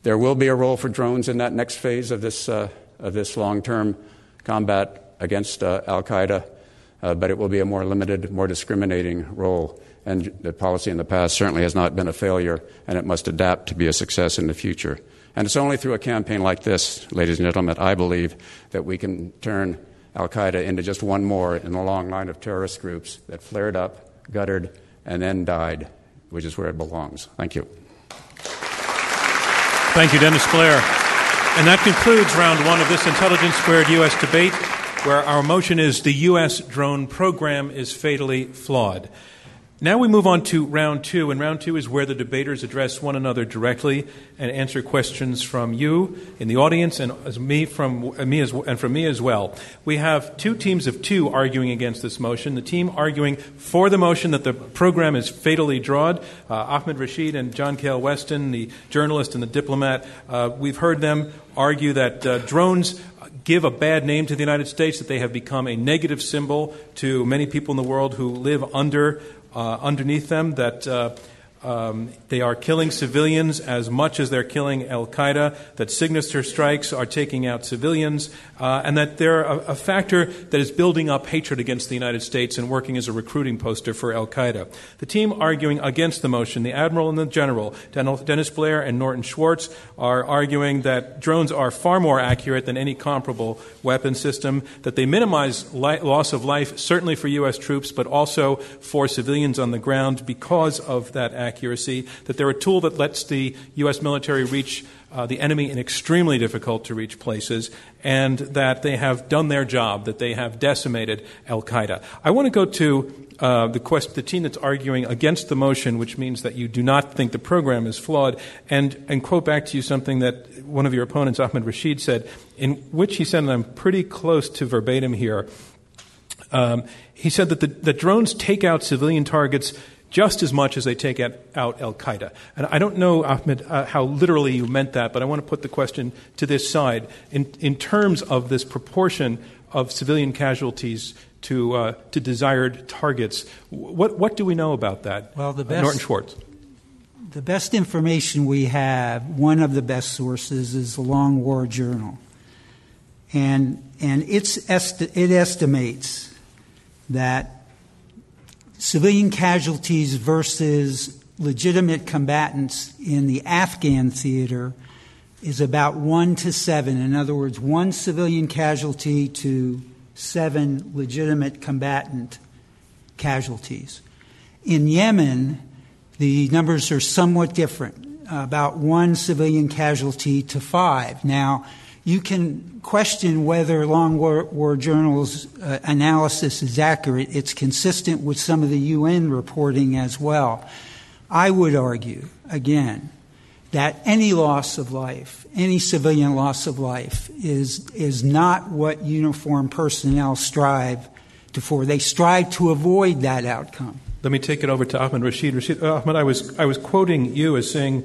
There will be a role for drones in that next phase of this, uh, this long term combat against uh, Al Qaeda, uh, but it will be a more limited, more discriminating role and the policy in the past certainly has not been a failure, and it must adapt to be a success in the future. And it's only through a campaign like this, ladies and gentlemen, I believe, that we can turn Al Qaeda into just one more in the long line of terrorist groups that flared up, guttered, and then died, which is where it belongs. Thank you. Thank you, Dennis Blair. And that concludes round one of this Intelligence Squared U.S. debate, where our motion is the U.S. drone program is fatally flawed. Now we move on to round two, and round two is where the debaters address one another directly and answer questions from you in the audience and as me from uh, me as, and from me as well. We have two teams of two arguing against this motion. The team arguing for the motion that the program is fatally drawed, uh, Ahmed Rashid and John Kael Weston, the journalist and the diplomat. Uh, we've heard them argue that uh, drones give a bad name to the United States, that they have become a negative symbol to many people in the world who live under underneath them that uh, um, they are killing civilians as much as they're killing Al Qaeda, that signature strikes are taking out civilians, uh, and that they're a, a, factor that is building up hatred against the United States and working as a recruiting poster for Al Qaeda. The team arguing against the motion, the Admiral and the General, Dennis Blair and Norton Schwartz, are arguing that drones are far more accurate than any comparable weapon system, that they minimize li- loss of life, certainly for U.S. troops, but also for civilians on the ground because of that accuracy accuracy, that they're a tool that lets the U.S. military reach uh, the enemy in extremely difficult to reach places, and that they have done their job, that they have decimated Al Qaeda. I want to go to uh, the, quest- the team that's arguing against the motion, which means that you do not think the program is flawed, and, and quote back to you something that one of your opponents, Ahmed Rashid, said, in which he said, and I'm pretty close to verbatim here. Um, he said that the, the drones take out civilian targets just as much as they take out Al Qaeda. And I don't know, Ahmed, uh, how literally you meant that, but I want to put the question to this side. In, in terms of this proportion of civilian casualties to, uh, to desired targets, what, what do we know about that? Well, the best, uh, Norton Schwartz. The best information we have, one of the best sources, is the Long War Journal. And, and esti- it estimates that civilian casualties versus legitimate combatants in the Afghan theater is about one to seven. In other words, one civilian casualty to seven legitimate combatant casualties. In Yemen, the numbers are somewhat different, about one civilian casualty to five. Now, you can question whether Long War, Journal's uh, analysis is accurate. It's consistent with some of the UN reporting as well. I would argue, again, that any loss of life, any civilian loss of life, is, is not what uniformed personnel strive to for. They strive to avoid that outcome. Let me take it over to Ahmed Rashid. Rashid uh, Ahmed, I was, I was quoting you as saying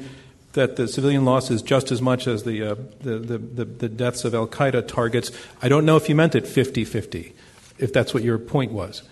that the civilian loss is just as much as the, uh, the, the, the, the deaths of Al Qaeda targets. I don't know if you meant it 50 50, if that's what your point was.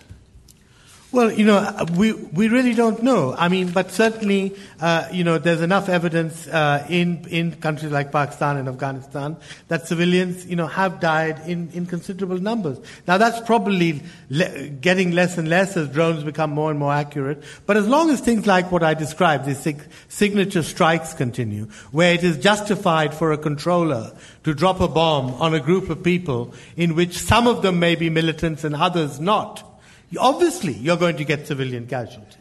Well, you know, we, we really don't know. I mean, but certainly, uh, you know, there's enough evidence uh, in, in countries like Pakistan and Afghanistan that civilians, you know, have died in, in considerable numbers. Now, that's probably le- getting less and less as drones become more and more accurate. But as long as things like what I described, these sig- signature strikes continue, where it is justified for a controller to drop a bomb on a group of people in which some of them may be militants and others not, obviously you're going to get civilian casualties.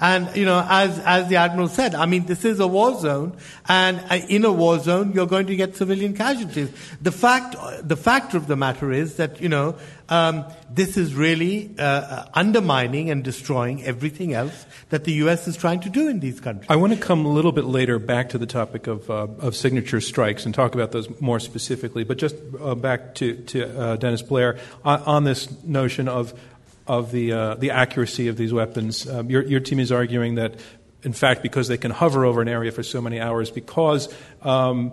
And, you know, as, as the Admiral said, I mean, this is a war zone, and uh, in a war zone, you're going to get civilian casualties. The fact, the fact of the matter is that, you know, um, this is really uh, uh, undermining and destroying everything else that the U.S. is trying to do in these countries. I want to come a little bit later back to the topic of, uh, of signature strikes and talk about those more specifically, but just uh, back to, to uh, Dennis Blair on, on this notion of of the, uh, the accuracy of these weapons. Um, your, your team is arguing that, in fact, because they can hover over an area for so many hours, because um,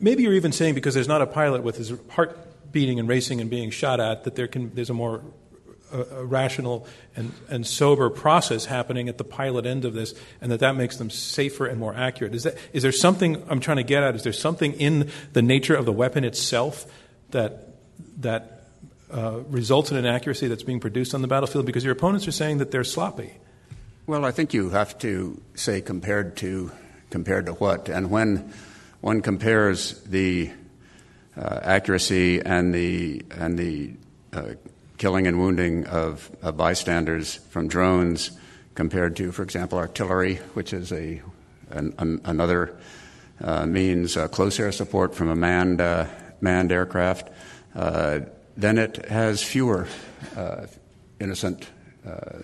maybe you're even saying because there's not a pilot with his heart beating and racing and being shot at, that there can, there's a more a rational and, and sober process happening at the pilot end of this, and that that makes them safer and more accurate. Is, that, is there something I'm trying to get at? Is there something in the nature of the weapon itself that, that uh, results in an accuracy that's being produced on the battlefield? Because your opponents are saying that they're sloppy. Well, I think you have to say compared to compared to what, and when one compares the uh, accuracy and the and the uh, killing and wounding of, of, bystanders from drones compared to, for example, artillery, which is a an, an, another uh, means uh, close air support from a manned uh, manned aircraft then it has fewer uh, innocent uh,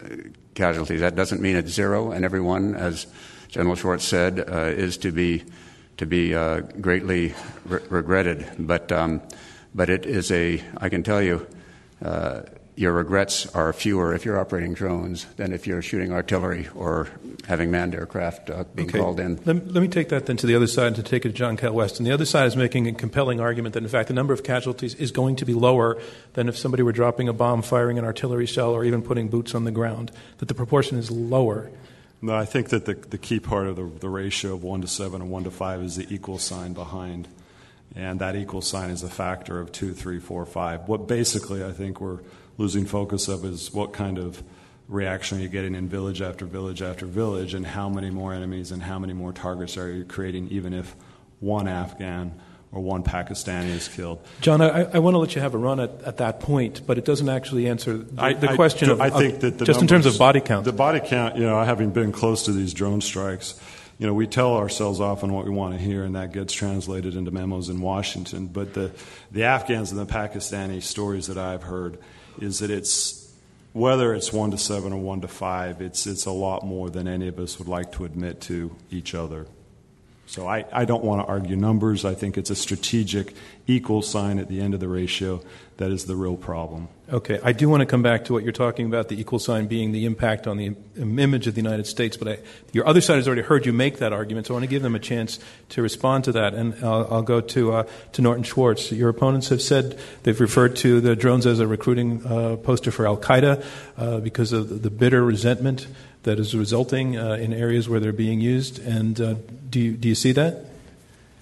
casualties. That doesn't mean it's zero, and everyone, as General Schwartz said, uh, is to be to be uh, greatly re- regretted. But um, but it is a I can tell you uh, your regrets are fewer if you're operating drones than if you're shooting artillery or having manned aircraft uh, being okay. called in. Let, let, me take that then to the other side and to take it to John Kael West. And The other side is making a compelling argument that, in fact, the number of casualties is going to be lower than if somebody were dropping a bomb, firing an artillery shell, or even putting boots on the ground, that the proportion is lower. No, I think that the, the key part of the, the ratio of 1 to 7 and 1 to 5 is the equal sign behind. And that equal sign is a factor of 2, 3, 4, 5. What basically I think we're losing focus of is what kind of reaction are you getting in village after village after village, and how many more enemies and how many more targets are you creating, even if one Afghan or one Pakistani is killed. John, I, I want to let you have a run at, at that point, but it doesn't actually answer the, I, the I, question of, I think of, that just numbers, in terms of body count. The body count, you know, having been close to these drone strikes, you know, we tell ourselves often what we want to hear, and that gets translated into memos in Washington. But the, the Afghans and the Pakistani stories that I've heard is that it's whether it's one to seven or one to five, it's it's a lot more than any of us would like to admit to each other. So I, I don't want to argue numbers. I think it's a strategic equal sign at the end of the ratio that is the real problem. Okay, I do want to come back to what you're talking about the equal sign being the impact on the image of the United States, but I, your other side has already heard you make that argument, so I want to give them a chance to respond to that. And I'll, I'll go to, uh, to Norton Schwartz. Your opponents have said they've referred to the drones as a recruiting uh, poster for Al Qaeda uh, because of the bitter resentment that is resulting uh, in areas where they're being used. And uh, do, you, do you see that?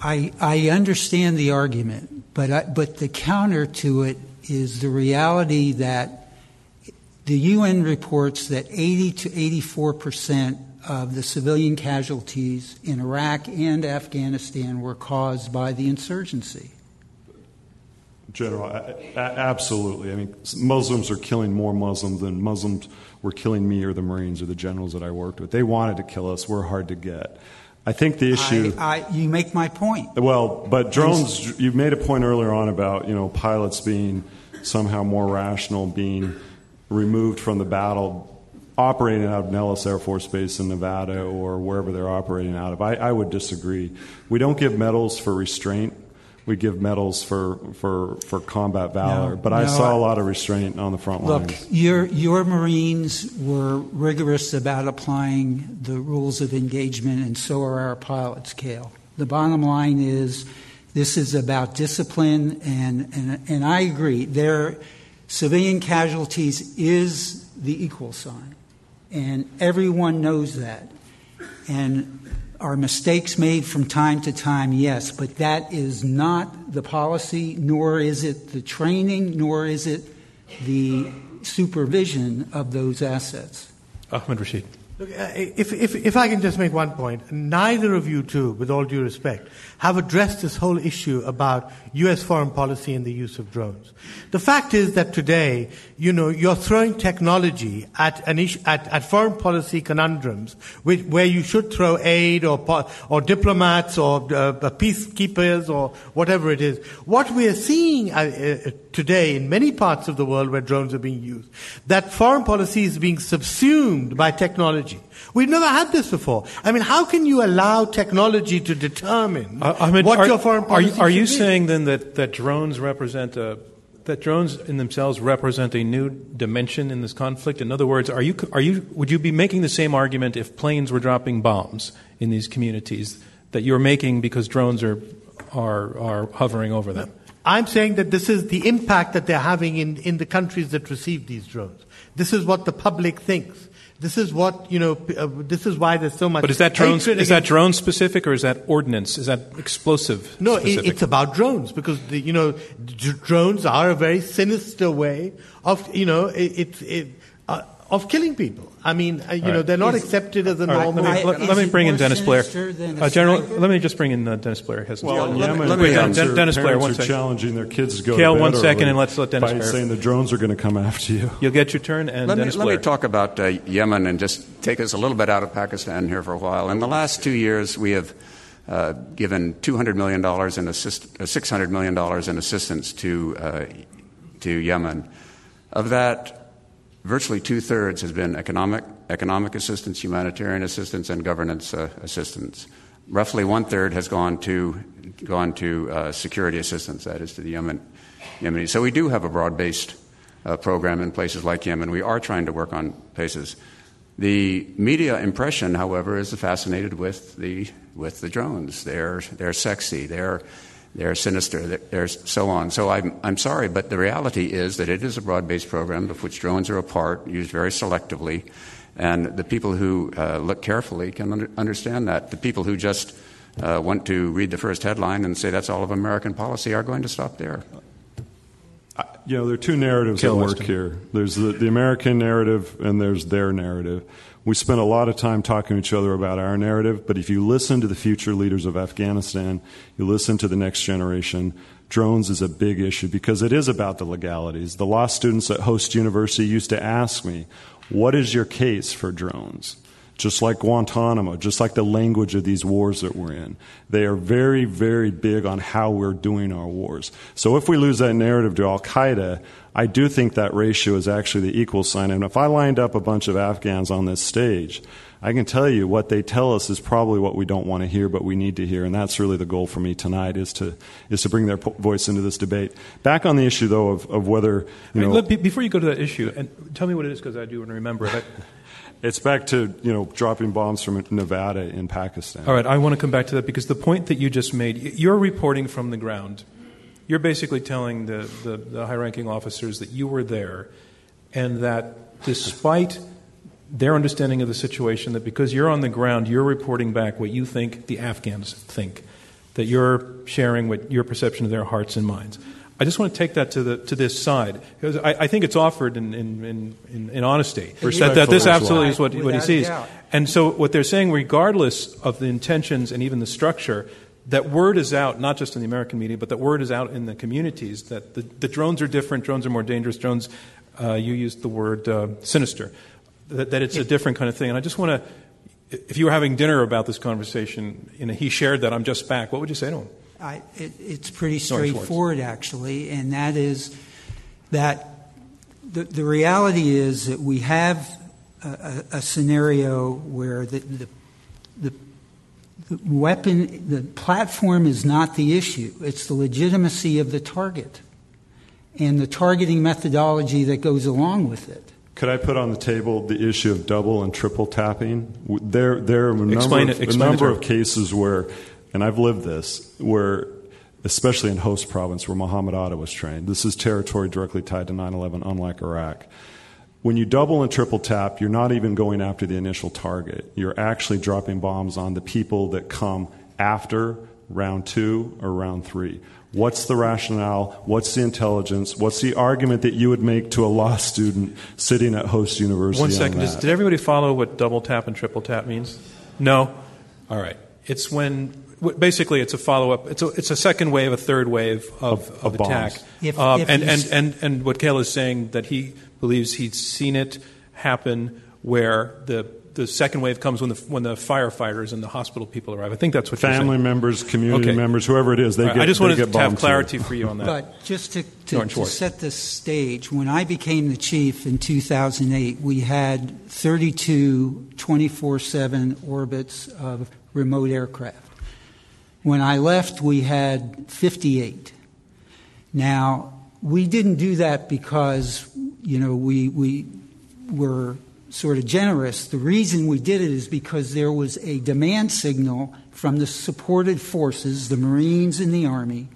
I, I understand the argument, but, I, but the counter to it is the reality that the UN reports that 80 to 84 percent of the civilian casualties in Iraq and Afghanistan were caused by the insurgency. General, absolutely. I mean, Muslims are killing more Muslims than Muslims were killing me or the Marines or the generals that I worked with. They wanted to kill us. We're hard to get. I think the issue. I, I, you make my point. Well, but drones. You made a point earlier on about you know pilots being somehow more rational, being removed from the battle, operating out of Nellis Air Force Base in Nevada or wherever they're operating out of. I, I would disagree. We don't give medals for restraint. We give medals for, for, for combat valor. No, but I no, saw a lot of restraint on the front Look, lines. your, your Marines were rigorous about applying the rules of engagement, and so are our pilots, Kael. The bottom line is this is about discipline, and, and, and I agree. There, civilian casualties is the equal sign, and everyone knows that. And are mistakes made from time to time? Yes, but that is not the policy, nor is it the training, nor is it the supervision of those assets. Ahmed Rashid. Look, uh, if, if, if I can just make one point, neither of you two, with all due respect, have addressed this whole issue about U.S. foreign policy and the use of drones. The fact is that today, you know, you're throwing technology at, an at, at foreign policy conundrums which, where you should throw aid or, or diplomats or uh, peacekeepers or whatever it is. What we are seeing uh, uh, today in many parts of the world where drones are being used, that foreign policy is being subsumed by technology. We've never had this before. I mean, how can you allow technology to determine Uh, Ahmed, what are, your foreign are policy you, are you be? saying then that, that drones represent a that drones in themselves represent a new dimension in this conflict? In other words, are you are you would you be making the same argument if planes were dropping bombs in these communities that you're making because drones are are are hovering over them? I'm saying that this is the impact that they're having in, in the countries that receive these drones. This is what the public thinks. This is what, you know, uh, this is why there's so much But is that drones is that drone specific or is that ordnance? Is that explosive? No, it, it's about drones because the, you know d- drones are a very sinister way of you know it, it, it uh, of killing people. I mean, uh, you All know, they're not Is- accepted as a All right, normal. let me, I- let, let me bring in Dennis Blair. sinister than a Uh, General, let me just bring in uh, Dennis Blair. Has Well, in let me- Yemen, let me- Den- parents, are, Dennis Blair, parents one are challenging their kids to go Kael, to bed one second, and let's let Dennis by Blair- saying the drones are going to come <laughs> after you. You'll get your turn, and Let me, Dennis let me talk about uh, Yemen and just take us a little bit out of Pakistan here for a while. In the last two years, we have uh, given $200 million in assist, uh, $600 million in assistance to, uh, to Yemen. Of that, virtually two thirds has been economic, economic assistance, humanitarian assistance, and governance uh, assistance. Roughly one third has gone to, gone to uh, security assistance, that is to the Yemen, Yemenis. So we do have a broad based uh, program in places like Yemen. We are trying to work on places. The media impression, however, is fascinated with the with the drones. They're they're sexy. They're they're sinister. They're, so on. So I'm I'm sorry, but the reality is that it is a broad-based program of which drones are a part, used very selectively, and the people who uh, look carefully can under, understand that. The people who just uh, want to read the first headline and say that's all of American policy are going to stop there. You know, there are two narratives Kael at work Weston. here. There's the, the American narrative and there's their narrative. We spend a lot of time talking to each other about our narrative, but if you listen to the future leaders of Afghanistan, you listen to the next generation, drones is a big issue because it is about the legalities. The law students at Khost University used to ask me, what is your case for drones? just like Guantanamo, just like the language of these wars that we're in. They are very, very big on how we're doing our wars. So if we lose that narrative to Al Qaeda, I do think that ratio is actually the equal sign. And if I lined up a bunch of Afghans on this stage, I can tell you what they tell us is probably what we don't want to hear, but we need to hear. And that's really the goal for me tonight is to, is to bring their voice into this debate. Back on the issue, though, of, of whether, you know, before you go to that issue, and tell me what it is because I do want to remember it. <laughs> it's back to, you know, dropping bombs from Nevada in Pakistan. All right, I want to come back to that because the point that you just made, you're reporting from the ground. You're basically telling the, the, the high ranking officers that you were there and that despite their understanding of the situation, that because you're on the ground, you're reporting back what you think the Afghans think, that you're sharing what your perception of their hearts and minds. I just want to take that to, the, to this side because I, I think it's offered in, in, in, in, honesty that, that this Respectful as well. absolutely is what, what he sees. And so, what they're saying, regardless of the intentions and even the structure, that word is out, not just in the American media, but that word is out in the communities that the, the drones are different, drones are more dangerous, drones, uh, you used the word uh, sinister, that, that it's a different kind of thing. And I just want to, if you were having dinner about this conversation and he shared that, I'm just back, what would you say to him? I, it, it's pretty straightforward, actually, and that is that the, the reality is that we have a, a, scenario where the The weapon, the platform is not the issue. It's the legitimacy of the target and the targeting methodology that goes along with it. Could I put on the table the issue of double and triple tapping? There, there are a number, Explain of, it- a number of cases where, and I've lived this, where, especially in Khost province where Muhammad Atta was trained, this is territory directly tied to 9 11, unlike Iraq. When you double and triple tap, you're not even going after the initial target. You're actually dropping bombs on the people that come after round two or round three. What's the rationale? What's the intelligence? What's the argument that you would make to a law student sitting at Khost University? One second. on second. Does, did everybody follow what double tap and triple tap means? No? All right. It's when, basically, it's a follow up. It's a, it's a second wave, a third wave of, Of- of, of attack. bombs. If- Um, if and, and, and, and what Kayla is saying, that he believes he's seen it happen where the, the second wave comes when the, when the firefighters and the hospital people arrive. I think that's what you're Family members, community Okay. members, whoever it is, they All right, get I just they wanted to have clarity too. for you on that. But just to, to, to set the stage, when I became the chief in 2008, we had 32 24 7 orbits of remote aircraft. When I left, we had 58. Now, we didn't do that because, you know, we, we were sort of generous. The reason we did it is because there was a demand signal from the supported forces, the Marines and the Army,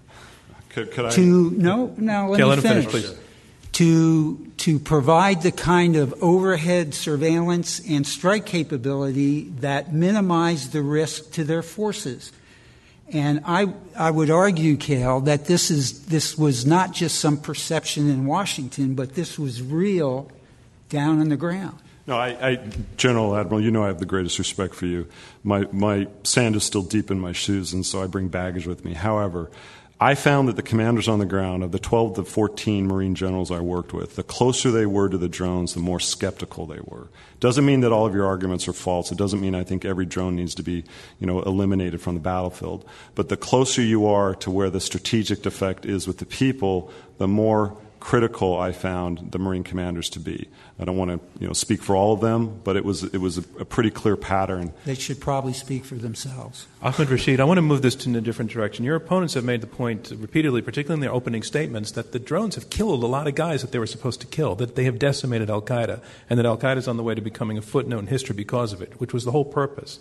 Could, could I? to no no let Okay, me let him finish, finish, please. to to provide the kind of overhead surveillance and strike capability that minimized the risk to their forces. And I I would argue, Kael, that this is this was not just some perception in Washington, but this was real down on the ground. No, I, I, General Admiral, you know I have the greatest respect for you. My, my sand is still deep in my shoes, and so I bring baggage with me. However, I found that the commanders on the ground, of the 12 to 14 Marine generals I worked with, the closer they were to the drones, the more skeptical they were. Doesn't mean that all of your arguments are false. It doesn't mean I think every drone needs to be, you know, eliminated from the battlefield. But the closer you are to where the strategic defect is with the people, the more critical I found the Marine commanders to be. I don't want to you know, speak for all of them, but it was, it was a, a pretty clear pattern. They should probably speak for themselves. Ahmed Rashid, I want to move this in a different direction. Your opponents have made the point repeatedly, particularly in their opening statements, that the drones have killed a lot of guys that they were supposed to kill, that they have decimated Al Qaeda, and that Al Qaeda is on the way to becoming a footnote in history because of it, which was the whole purpose.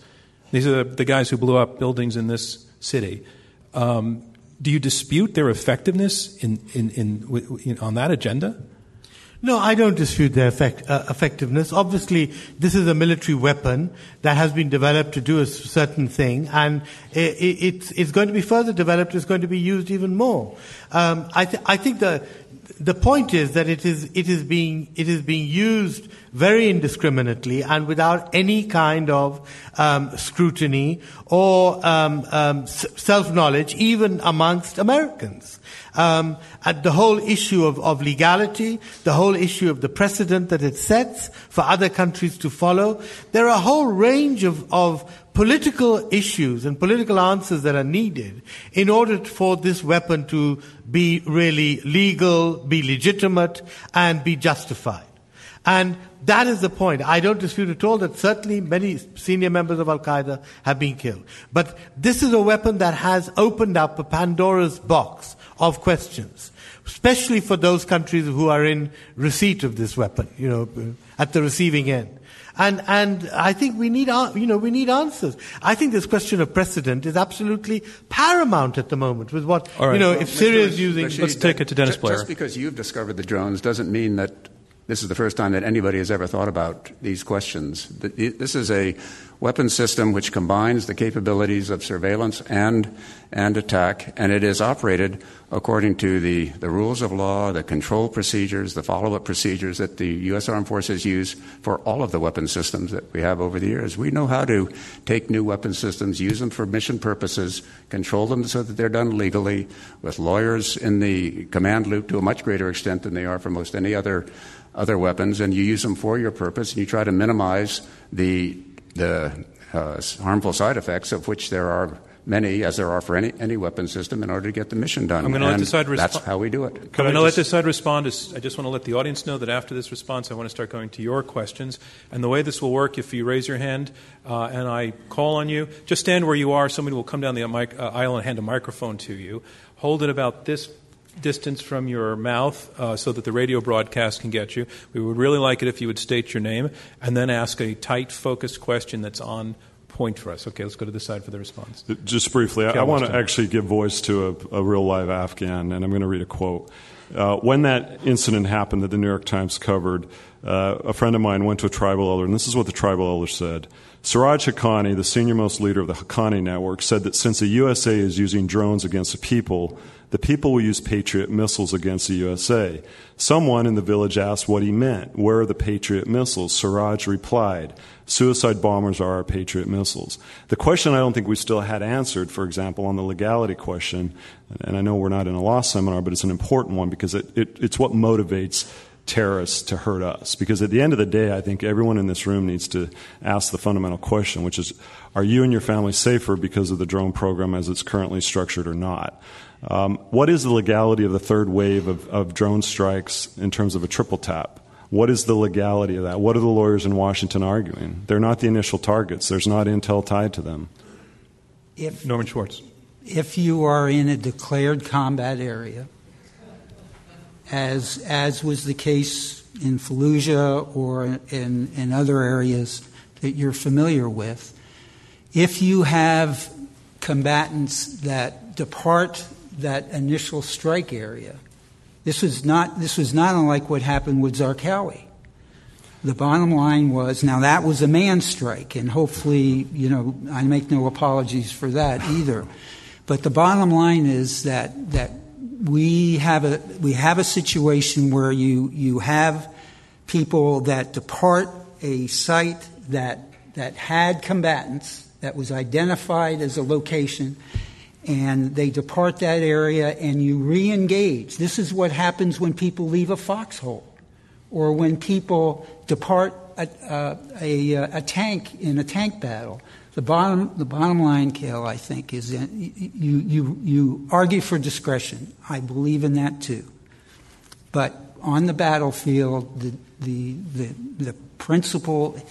These are the, the guys who blew up buildings in this city. Um, do you dispute their effectiveness in, in, in, in, on that agenda? No, I don't dispute their effect, uh, effectiveness. Obviously, this is a military weapon that has been developed to do a certain thing, and it, it, it's, it's going to be further developed. It's going to be used even more. Um, I, th- I think the the point is that it is it is being it is being used very indiscriminately and without any kind of um, scrutiny or um, um, self knowledge, even amongst Americans. Um, and the whole issue of, of legality, the whole issue of the precedent that it sets for other countries to follow. There are a whole range of, of political issues and political answers that are needed in order for this weapon to be really legal, be legitimate, and be justified. And that is the point. I don't dispute at all that certainly many senior members of Al Qaeda have been killed. But this is a weapon that has opened up a Pandora's box of questions, especially for those countries who are in receipt of this weapon, you know, at the receiving end. And, and I think we need, you know, we need answers. I think this question of precedent is absolutely paramount at the moment with what, All right. you know, Well, if Syria is using. Rashid, Let's take it to Dennis Blair. Just because you've discovered the drones doesn't mean that this is the first time that anybody has ever thought about these questions. This is a weapon system which combines the capabilities of surveillance and, and attack, and it is operated according to the, the rules of law, the control procedures, the follow up procedures that the U.S. Armed Forces use for all of the weapon systems that we have over the years. We know how to take new weapon systems, use them for mission purposes, control them so that they're done legally, with lawyers in the command loop to a much greater extent than they are for most any other other weapons, and you use them for your purpose, and you try to minimize the the uh, harmful side effects of which there are many as there are for any, any weapon system in order to get the mission done. I'm going to let the side resp- That's how we do it. I'm going to let this side respond. Is- I just want to let the audience know that after this response, I want to start going to your questions. And the way this will work, if you raise your hand uh, and I call on you, just stand where you are. Somebody will come down the mic, uh, aisle and hand a microphone to you. Hold it about this distance from your mouth uh, so that the radio broadcast can get you. We would really like it if you would state your name and then ask a tight, focused question that's on point for us. Okay, let's go to the side for the response. Just briefly, I, I want to actually give voice to a, a real live Afghan, and I'm going to read a quote. Uh, when that incident happened that the New York Times covered, uh, a friend of mine went to a tribal elder, and this is what the tribal elder said. Siraj Haqqani, the senior most leader of the Haqqani network, said that since the USA is using drones against the people, the people will use Patriot missiles against the USA. Someone in the village asked what he meant. Where are the Patriot missiles? Siraj replied, Suicide bombers are our Patriot missiles. The question I don't think we still had answered, for example, on the legality question, and I know we're not in a law seminar, but it's an important one because it, it, it's what motivates terrorists to hurt us. Because at the end of the day, I think everyone in this room needs to ask the fundamental question, which is are you and your family safer because of the drone program as it's currently structured or not? Um, what is the legality of the third wave of, of drone strikes in terms of a triple tap? What is the legality of that? What are the lawyers in Washington arguing? They're not the initial targets. There's not intel tied to them. If, Norton Schwartz. if you are in a declared combat area, as, as was the case in Fallujah or in, in other areas that you're familiar with, if you have combatants that depart that initial strike area, this was not, this was not unlike what happened with Zarqawi. The bottom line was now that was a man strike, and hopefully, you know, I make no apologies for that either. But the bottom line is that that we have a we have a situation where you you have people that depart a site that that had combatants that was identified as a location and they depart that area and you re-engage this is what happens when people leave a foxhole or when people depart a, uh, a, a, a tank in a tank battle. The bottom, the bottom line, Kael, I think, is that you, you, you argue for discretion. I believe in that too. But on the battlefield, the, the, the, the principle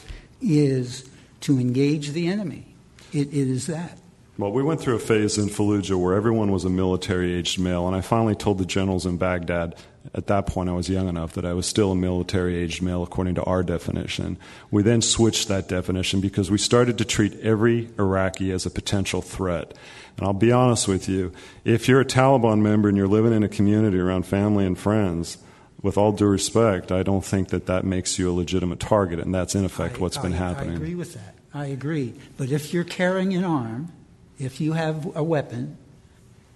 is to engage the enemy. It, it is that. Well, we went through a phase in Fallujah where everyone was a military aged male, and I finally told the generals in Baghdad, at that point I was young enough, that I was still a military aged male according to our definition. We then switched that definition because we started to treat every Iraqi as a potential threat. And I'll be honest with you, if you're a Taliban member and you're living in a community around family and friends, with all due respect, I don't think that that makes you a legitimate target, and that's in effect I- what's been happening. I agree with that. I agree. But if you're carrying an arm, if you have a weapon,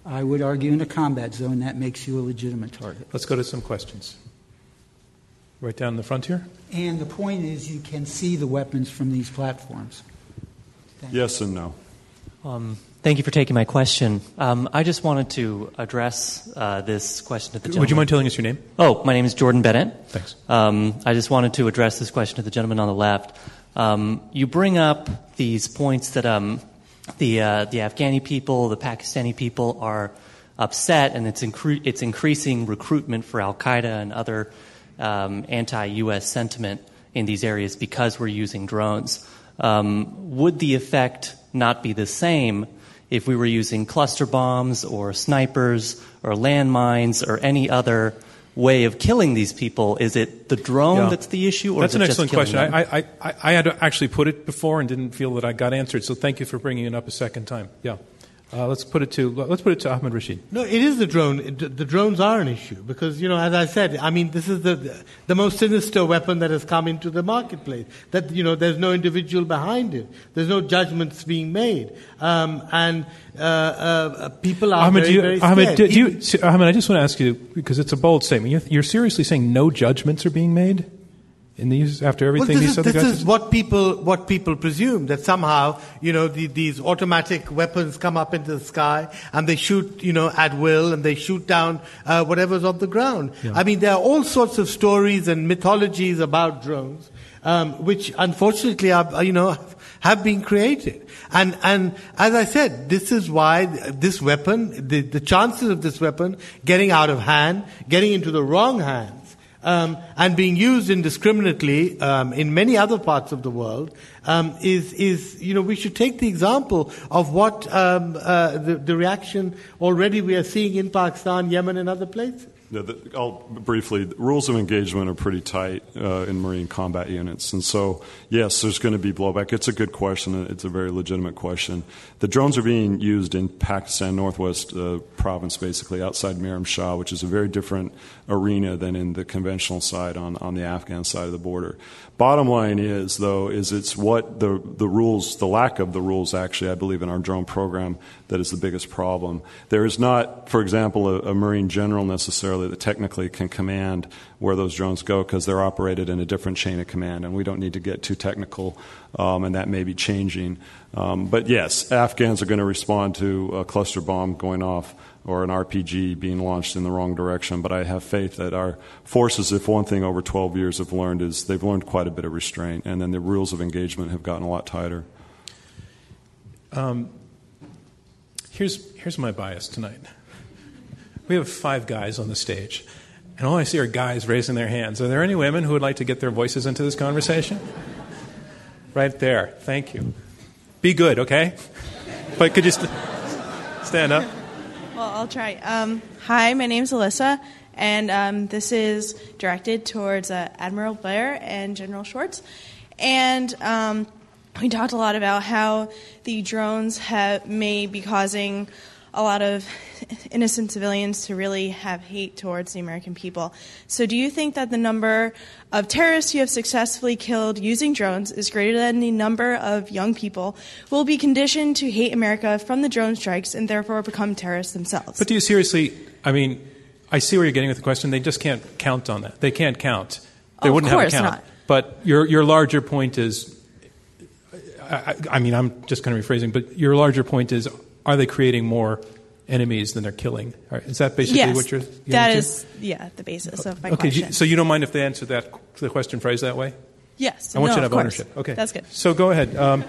I would argue in a combat zone that makes you a legitimate target. Let's go to some questions. Right down the front here. And the point is, you can see the weapons from these platforms. Yes and no. Um, thank you for taking my question. Um, I just wanted to address uh, this question to the gentleman. Would you mind telling us your name? Oh, my name is Jordan Bennett. Thanks. Um, I just wanted to address this question to the gentleman on the left. Um, you bring up these points that um, the uh, the Afghani people, the Pakistani people are upset, and it's incre- it's increasing recruitment for Al Qaeda and other um, anti-U.S. sentiment in these areas because we're using drones. Um, would the effect not be the same if we were using cluster bombs or snipers or landmines or any other way of killing these people? Is it the drone Yeah. that's the issue, or That's is an excellent question. I, I, I, I had actually put it before and didn't feel that I got answered. So thank you for bringing it up a second time. Yeah, uh, let's put it to let's put it to Ahmed Rashid. No, it is the drone. It- The drones are an issue because, you know, as I said, I mean, this is the the most sinister weapon that has come into the marketplace. That you know, there's no individual behind it. There's no judgments being made, um, and uh, uh, people are Ahmed, very, you, very Ahmed, scared. do, do you, Ahmed, I just want to ask you because it's a bold statement. You're, you're seriously saying no judgments are being made in these after everything this these is, other this guys. is what people what people presume that somehow you know the, these automatic weapons come up into the sky and they shoot you know at will and they shoot down uh, whatever's on the ground. I mean there are all sorts of stories and mythologies about drones, um, which unfortunately are, you know <laughs> have been created. And, and as I said, this is why this weapon, the, the chances of this weapon getting out of hand, getting into the wrong hands, um, and being used indiscriminately um, in many other parts of the world um, is, is, you know, we should take the example of what um, uh, the, the reaction already we are seeing in Pakistan, Yemen, and other places. Yeah, the, I'll briefly. Rules of engagement are pretty tight uh, in Marine combat units, and so yes, there's going to be blowback. It's a good question. It's a very legitimate question. The drones are being used in Pakistan, Northwest uh, province, basically outside Miram Shah, which is a very different arena than in the conventional side on, on the Afghan side of the border. Bottom line is, though, is it's what the the rules, the lack of the rules, actually, I believe, in our drone program that is the biggest problem. There is not, for example, a, a Marine general necessarily that technically can command where those drones go because they're operated in a different chain of command, and we don't need to get too technical, um, and that may be changing. Um, but yes, Afghans are going to respond to a cluster bomb going off or an RPG being launched in the wrong direction. But I have faith that our forces, if one thing over 12 years have learned, is they've learned quite a bit of restraint, and then the rules of engagement have gotten a lot tighter. Um, here's, here's my bias tonight. We have five guys on the stage, and all I see are guys raising their hands. Are there any women who would like to get their voices into this conversation? Right there. Thank you. Be good, okay? But could you st- stand up? Well, I'll try. Um, hi, my name's Alyssa, and um, this is directed towards uh, Admiral Blair and General Schwartz. And um, we talked a lot about how the drones have, may be causing a lot of innocent civilians to really have hate towards the American people. So, do you think that the number of terrorists you have successfully killed using drones is greater than the number of young people who will be conditioned to hate America from the drone strikes and therefore become terrorists themselves? But do you seriously, I mean, I see where you're getting with the question. They just can't count on that. They can't count. They Oh, wouldn't have a count. not. But your, your larger point is I, I I mean, I'm just kind of rephrasing, but your larger point is are they creating more enemies than they're killing? All right, Is that basically yes, what you're that getting to? yeah the basis of my Okay, question. you- so you don't mind if they answer that the question phrased that way? yes, I want no, you to have ownership. Okay, that's good. So go ahead. Um,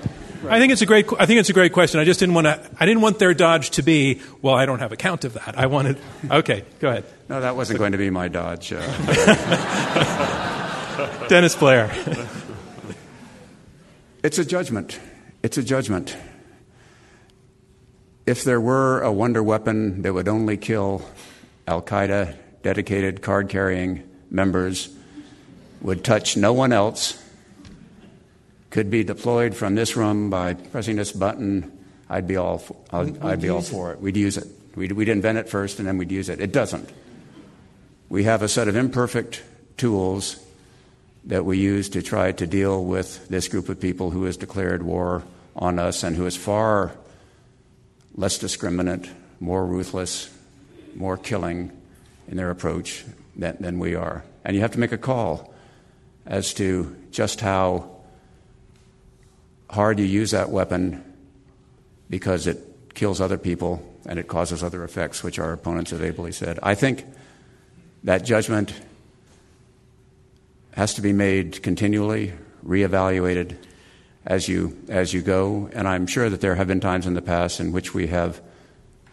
I think it's a great. I think it's a great question. I just didn't want to. I didn't want their dodge to be. Well, I don't have a count of that. I wanted. Okay, go ahead, No, that wasn't going to be my dodge. Uh, <laughs> Dennis Blair. It's a judgment. It's a judgment. If there were a wonder weapon that would only kill Al Qaeda dedicated card carrying members, would touch no one else, could be deployed from this room by pressing this button, I'd be all, for, I'd, I'd be all use it. for it. We'd use it. We'd, we'd invent it first and then we'd use it. It doesn't. We have a set of imperfect tools that we use to try to deal with this group of people who has declared war on us and who is far less discriminate, more ruthless, more killing in their approach than, than we are. And you have to make a call as to just how hard you use that weapon because it kills other people and it causes other effects, which our opponents have ably said. I think that judgment has to be made continually, reevaluated as you as you go. And I'm sure that there have been times in the past in which we have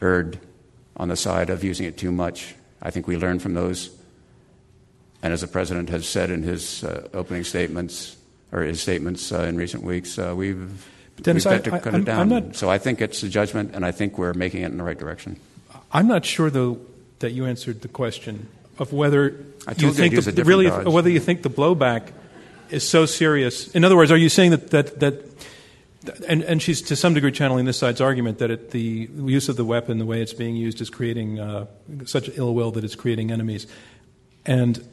erred on the side of using it too much. I think we learn from those. And as the president has said in his uh, opening statements or his statements uh, in recent weeks, uh, we've, Dennis, we've I- got to I- cut I'm- it down. Not- So I think it's a judgment, and I think we're making it in the right direction. I'm not sure though that you answered the question of whether you told you I'd think the, really dodge. whether you think the blowback is so serious. In other words, are you saying that that that and, and she's to some degree channeling this side's argument that it, the use of the weapon, the way it's being used, is creating uh, such ill will that it's creating enemies. And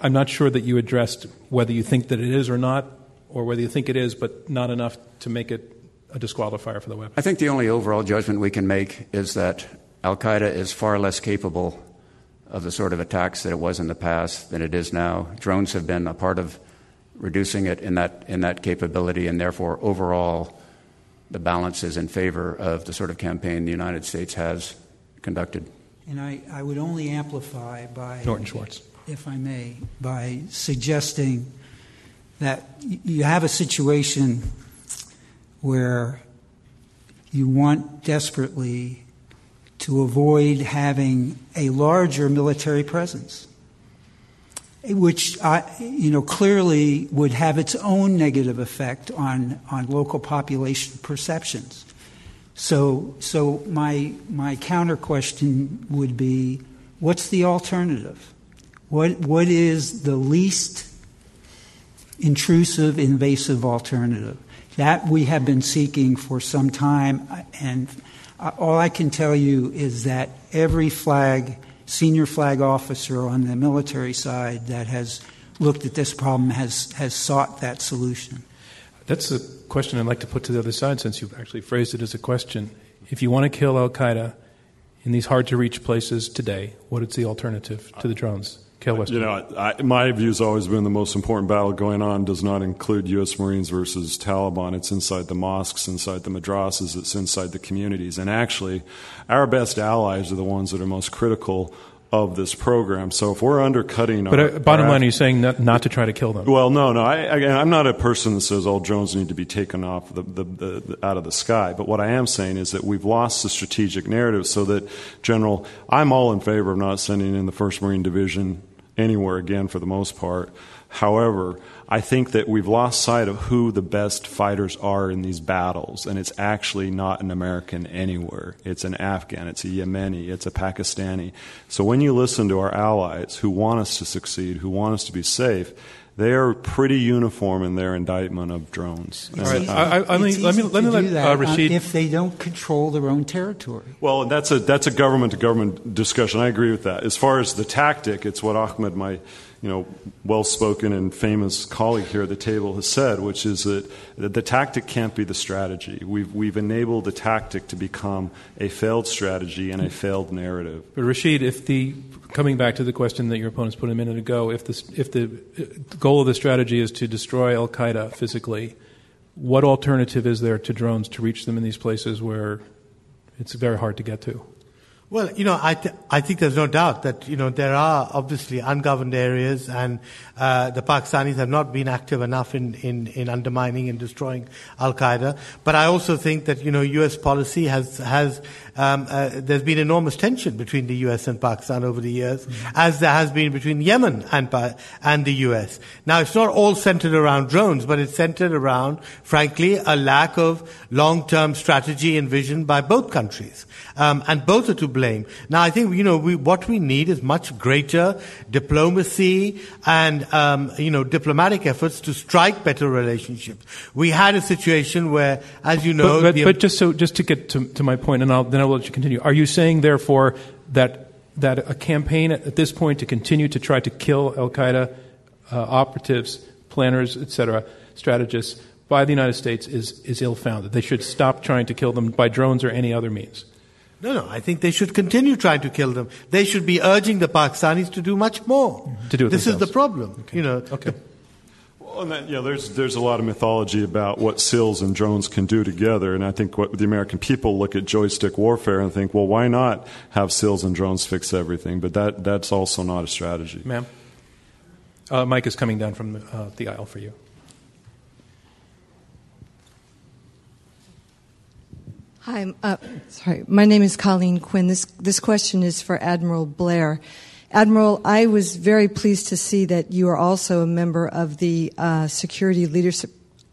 I'm not sure that you addressed whether you think that it is or not, or whether you think it is, but not enough to make it a disqualifier for the weapon. I think the only overall judgment we can make is that Al Qaeda is far less capable of the sort of attacks that it was in the past than it is now. Drones have been a part of reducing it in that in that capability, and therefore overall, the balance is in favor of the sort of campaign the United States has conducted. And I, I would only amplify by, Norton Schwartz. if I may, by suggesting that you have a situation where you want desperately to avoid having a larger military presence, which uh, you know clearly would have its own negative effect on, on local population perceptions. So, so my my counter question would be, what's the alternative? What what is the least intrusive, invasive alternative? That we have been seeking for some time, and all I can tell you is that every flag, senior flag officer on the military side that has looked at this problem has, has sought that solution. That's a question I'd like to put to the other side since you've actually phrased it as a question. If you want to kill Al Qaeda in these hard to reach places today, what is the alternative to the drones? You know, I, my view has always been the most important battle going on does not include U.S. Marines versus Taliban. It's inside the mosques, inside the madrasas, it's inside the communities. And actually, our best allies are the ones that are most critical of this program. So if we're undercutting, but our, uh, bottom our, line, are you saying not, not, to try to kill them? Well, no, no. I, am not a person that says all drones need to be taken off the, the, the, out of the sky. But what I am saying is that we've lost the strategic narrative. So that, General, I'm all in favor of not sending in the First Marine Division anywhere again for the most part. However, I think that we've lost sight of who the best fighters are in these battles, and it's actually not an American anywhere. It's an Afghan, it's a Yemeni, it's a Pakistani. So when you listen to our allies who want us to succeed, who want us to be safe, they are pretty uniform in their indictment of drones. It's easy, I, I, let let me let me let uh, Rashid. if they don't control their own territory. Well, that's a that's a government to government discussion. I agree with that. As far as the tactic, it's what Ahmed, my you know well spoken and famous colleague here at the table, has said, which is that, that the tactic can't be the strategy. We've we've enabled the tactic to become a failed strategy and a failed narrative. But Rashid, if the coming back to the question that your opponents put a minute ago, if, this, if the goal of the strategy is to destroy Al Qaeda physically, what alternative is there to drones to reach them in these places where it's very hard to get to? Well, you know, I, th- I think there's no doubt that, you know, there are obviously ungoverned areas and uh, the Pakistanis have not been active enough in, in, in undermining and destroying Al Qaeda. But I also think that, you know, U.S. policy has, has um, uh, there's been enormous tension between the U.S. and Pakistan over the years, mm-hmm. as there has been between Yemen and, and the U.S. Now, it's not all centered around drones, but it's centered around, frankly, a lack of long-term strategy and vision by both countries. Um, and both are to blame. Now, I think, you know, we, what we need is much greater diplomacy and, um, you know, diplomatic efforts to strike better relationships. We had a situation where, as you know, but, but, but just so, just to get to, to my point, and I'll, then I will let you continue. Are you saying, therefore, that that a campaign at this point to continue to try to kill Al Qaeda uh, operatives, planners, etc., strategists by the United States is, is ill founded. They should stop trying to kill them by drones or any other means. No, no. I think they should continue trying to kill them. They should be urging the Pakistanis to do much more. To do this themselves. is the problem. Okay. You know. Okay. Well, that, yeah, there's there's a lot of mythology about what SEALs and drones can do together, and I think what the American people look at joystick warfare and think, well, why not have SEALs and drones fix everything? But that that's also not a strategy. Ma'am, uh, Mike is coming down from the, uh, the aisle for you. Hi, uh, sorry. My name is Colleen Quinn. This this question is for Admiral Blair. Admiral, I was very pleased to see that you are also a member of the uh, Security Leadership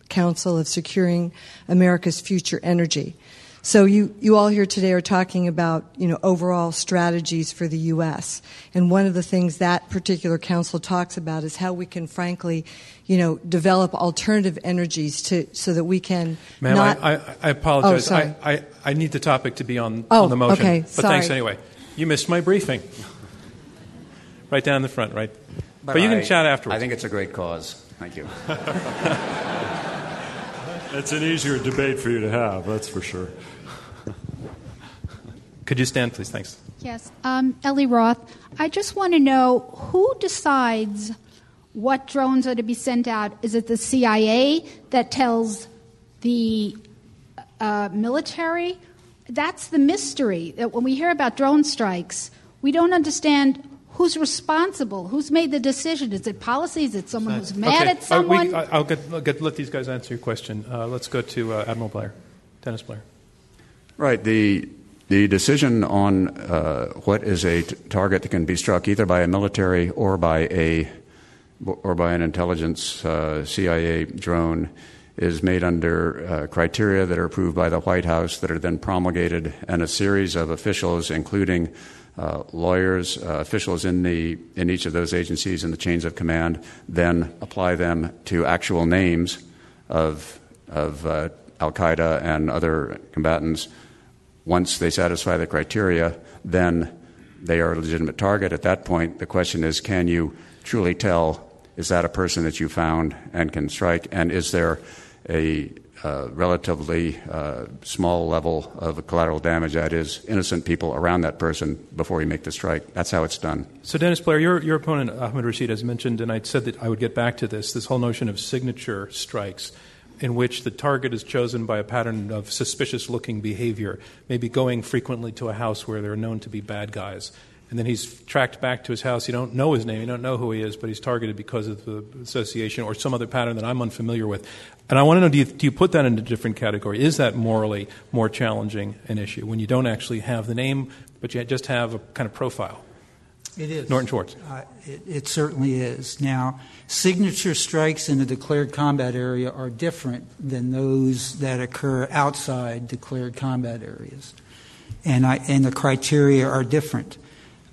Council of Securing America's Future Energy. So you, you all here today are talking about, you know, overall strategies for the U.S. And one of the things that particular council talks about is how we can frankly, you know, develop alternative energies to, so that we can Ma'am, not... I, I, I apologize. Oh, sorry. I, I, I, need the topic to be on, oh, on the motion. Okay, but sorry. thanks anyway. You missed my briefing. Right down the front, right? But, but you I, can chat afterwards. I think it's a great cause. Thank you. <laughs> it's an easier debate for you to have, that's for sure. Could you stand, please? Thanks. Yes. Um, Ellie Roth. I just want to know who decides what drones are to be sent out? Is it the CIA that tells the uh, military? That's the mystery. That when we hear about drone strikes, we don't understand who's responsible? Who's made the decision? Is it policy? Is it someone who's mad okay. at someone? Uh, we, I'll, get, I'll get, let these guys answer your question. Uh, let's go to uh, Admiral Blair, Dennis Blair. Right. The the decision on uh, what is a t- target that can be struck either by a military or by a or by an intelligence uh, CIA drone is made under uh, criteria that are approved by the White House that are then promulgated, and a series of officials, including uh, lawyers, uh, officials in the in each of those agencies in the chains of command, then apply them to actual names of of uh, Al Qaeda and other combatants. Once they satisfy the criteria, then they are a legitimate target. At that point, the question is, can you truly tell is that a person that you found and can strike, and is there a uh, relatively uh, small level of collateral damage, that is, innocent people around that person before you make the strike. That's how it's done. So, Dennis Blair, your, your opponent, Ahmed Rashid, has mentioned, and I said that I would get back to this, this whole notion of signature strikes in which the target is chosen by a pattern of suspicious looking behavior, maybe going frequently to a house where there are known to be bad guys and then he's tracked back to his house. You don't know his name, you don't know who he is, but he's targeted because of the association or some other pattern that I'm unfamiliar with. And I want to know do you, do you put that in a different category? Is that morally more challenging an issue when you don't actually have the name, but you just have a kind of profile? It is. Norton Schwartz. Uh, it, it, certainly is. Now, signature strikes in a declared combat area are different than those that occur outside declared combat areas. And, I, and the criteria are different.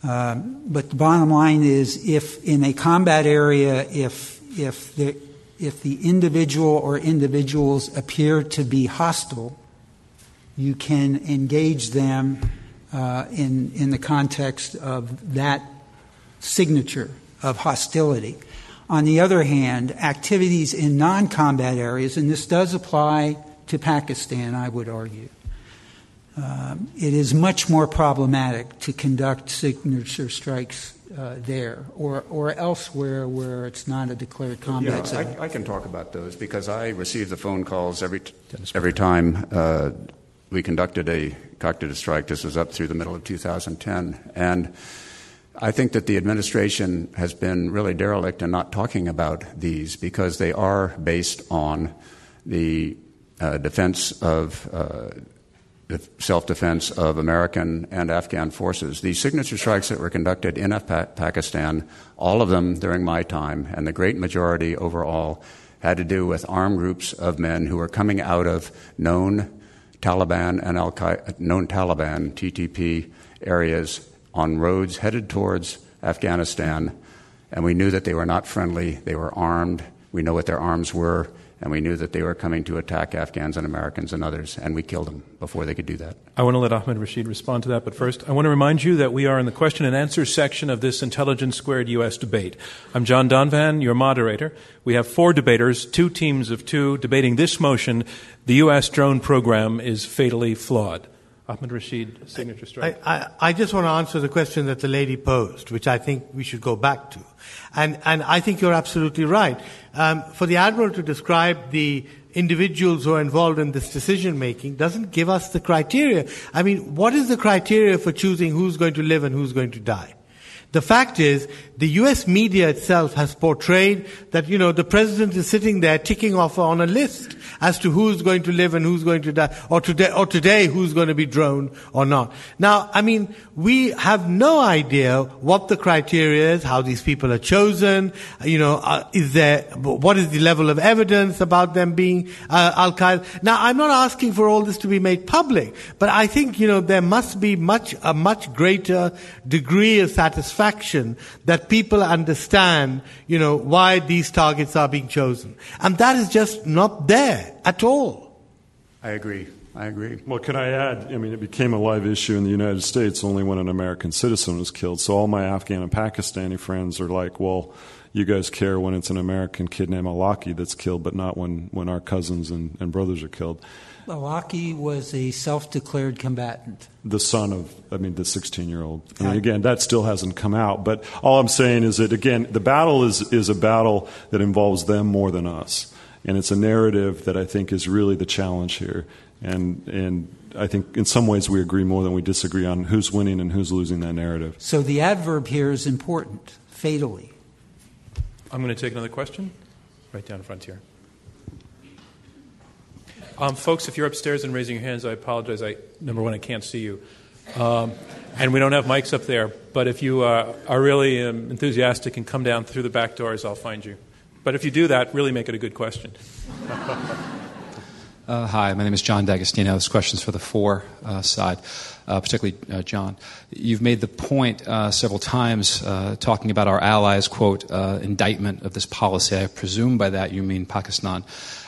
Um, but the bottom line is, if in a combat area, if if the if the individual or individuals appear to be hostile, you can engage them uh, in in the context of that signature of hostility. On the other hand, activities in non-combat areas, and this does apply to Pakistan, I would argue um, it is much more problematic to conduct signature strikes uh, there or, or elsewhere where it's not a declared combat yeah, zone. I, I, can talk about those because I receive the phone calls every, t- every time uh, we conducted a conducted a strike. This was up through the middle of 2010. And I think that the administration has been really derelict in not talking about these because they are based on the uh, defense of uh, self defense of American and Afghan forces. These signature strikes that were conducted in Pakistan, all of them during my time, and the great majority overall, had to do with armed groups of men who were coming out of known Taliban and Al known Taliban, TTP areas on roads headed towards Afghanistan. And we knew that they were not friendly, they were armed. We know what their arms were and we knew that they were coming to attack Afghans and Americans and others, and we killed them before they could do that. I want to let Ahmed Rashid respond to that, but first, I want to remind you that we are in the question and answer section of this Intelligence Squared U.S. debate. I'm John Donvan, your moderator. We have four debaters, two teams of two, debating this motion the U.S. drone program is fatally flawed. Ahmed Rashid, signature strike. I, I, I, just want to answer the question that the lady posed, which I think we should go back to. And, and I think you're absolutely right. Um, for the Admiral to describe the individuals who are involved in this decision making doesn't give us the criteria. I mean, what is the criteria for choosing who's going to live and who's going to die? The fact is, the US media itself has portrayed that, you know, the president is sitting there ticking off on a list as to who's going to live and who's going to die, or today, or today who's going to be droned or not. Now, I mean, we have no idea what the criteria is, how these people are chosen, you know, uh, is there, what is the level of evidence about them being uh, Al Qaeda. Now, I'm not asking for all this to be made public, but I think, you know, there must be much, a much greater degree of satisfaction that people understand, you know, why these targets are being chosen. And that is just not there at all. I agree. I agree. Well, can I add? I mean, it became a live issue in the United States only when an American citizen was killed. So all my Afghan and Pakistani friends are like, well, you guys care when it's an American kid named Awlaki that's killed, but not when, when our cousins and, and brothers are killed. Awlaki was a self declared combatant. The son of, I mean, the 16 year old. I mean, again, that still hasn't come out. But all I'm saying is that, again, the battle is, is a battle that involves them more than us. And it's a narrative that I think is really the challenge here. And, and I think in some ways we agree more than we disagree on who's winning and who's losing that narrative. So the adverb here is important, fatally. I'm going to take another question. Right down front here. Um, folks, if you're upstairs and raising your hands, I apologize. I number one, I can't see you, um, and we don't have mics up there. But if you uh, are really um, enthusiastic and come down through the back doors, I'll find you. But if you do that, really make it a good question. <laughs> Uh, hi, my name is John D'Agostino. This question is for the four uh, side, uh, particularly uh, John. You've made the point uh, several times uh, talking about our allies' quote indictment of this policy. I presume by that you mean Pakistan.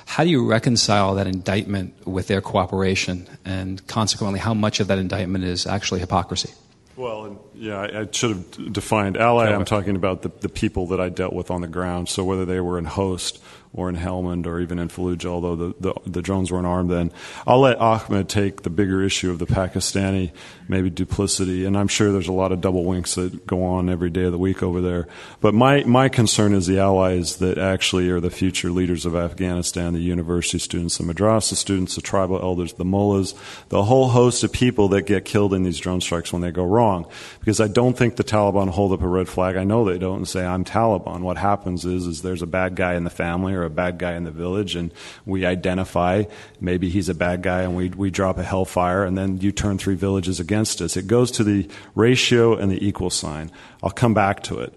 How do you reconcile that indictment with their cooperation, and consequently, how much of that indictment is actually hypocrisy? Well, yeah, I, I, should have defined ally. I'm talking about the, the people that I dealt with on the ground. So whether they were in Khost or in Helmand or even in Fallujah, although the, the, the, drones weren't armed then. I'll let Ahmed take the bigger issue of the Pakistani maybe duplicity, and I'm sure there's a lot of double winks that go on every day of the week over there. But my, my concern is the allies that actually are the future leaders of Afghanistan, the university students, the madrasa students, the tribal elders, the mullahs, the whole host of people that get killed in these drone strikes when they go wrong. Because I don't think the Taliban hold up a red flag. I know they don't and say, I'm Taliban. What happens is, is there's a bad guy in the family or a bad guy in the village, and we identify maybe he's a bad guy, and we we drop a hellfire, and then you turn three villages against us. It goes to the ratio and the equal sign. I'll come back to it.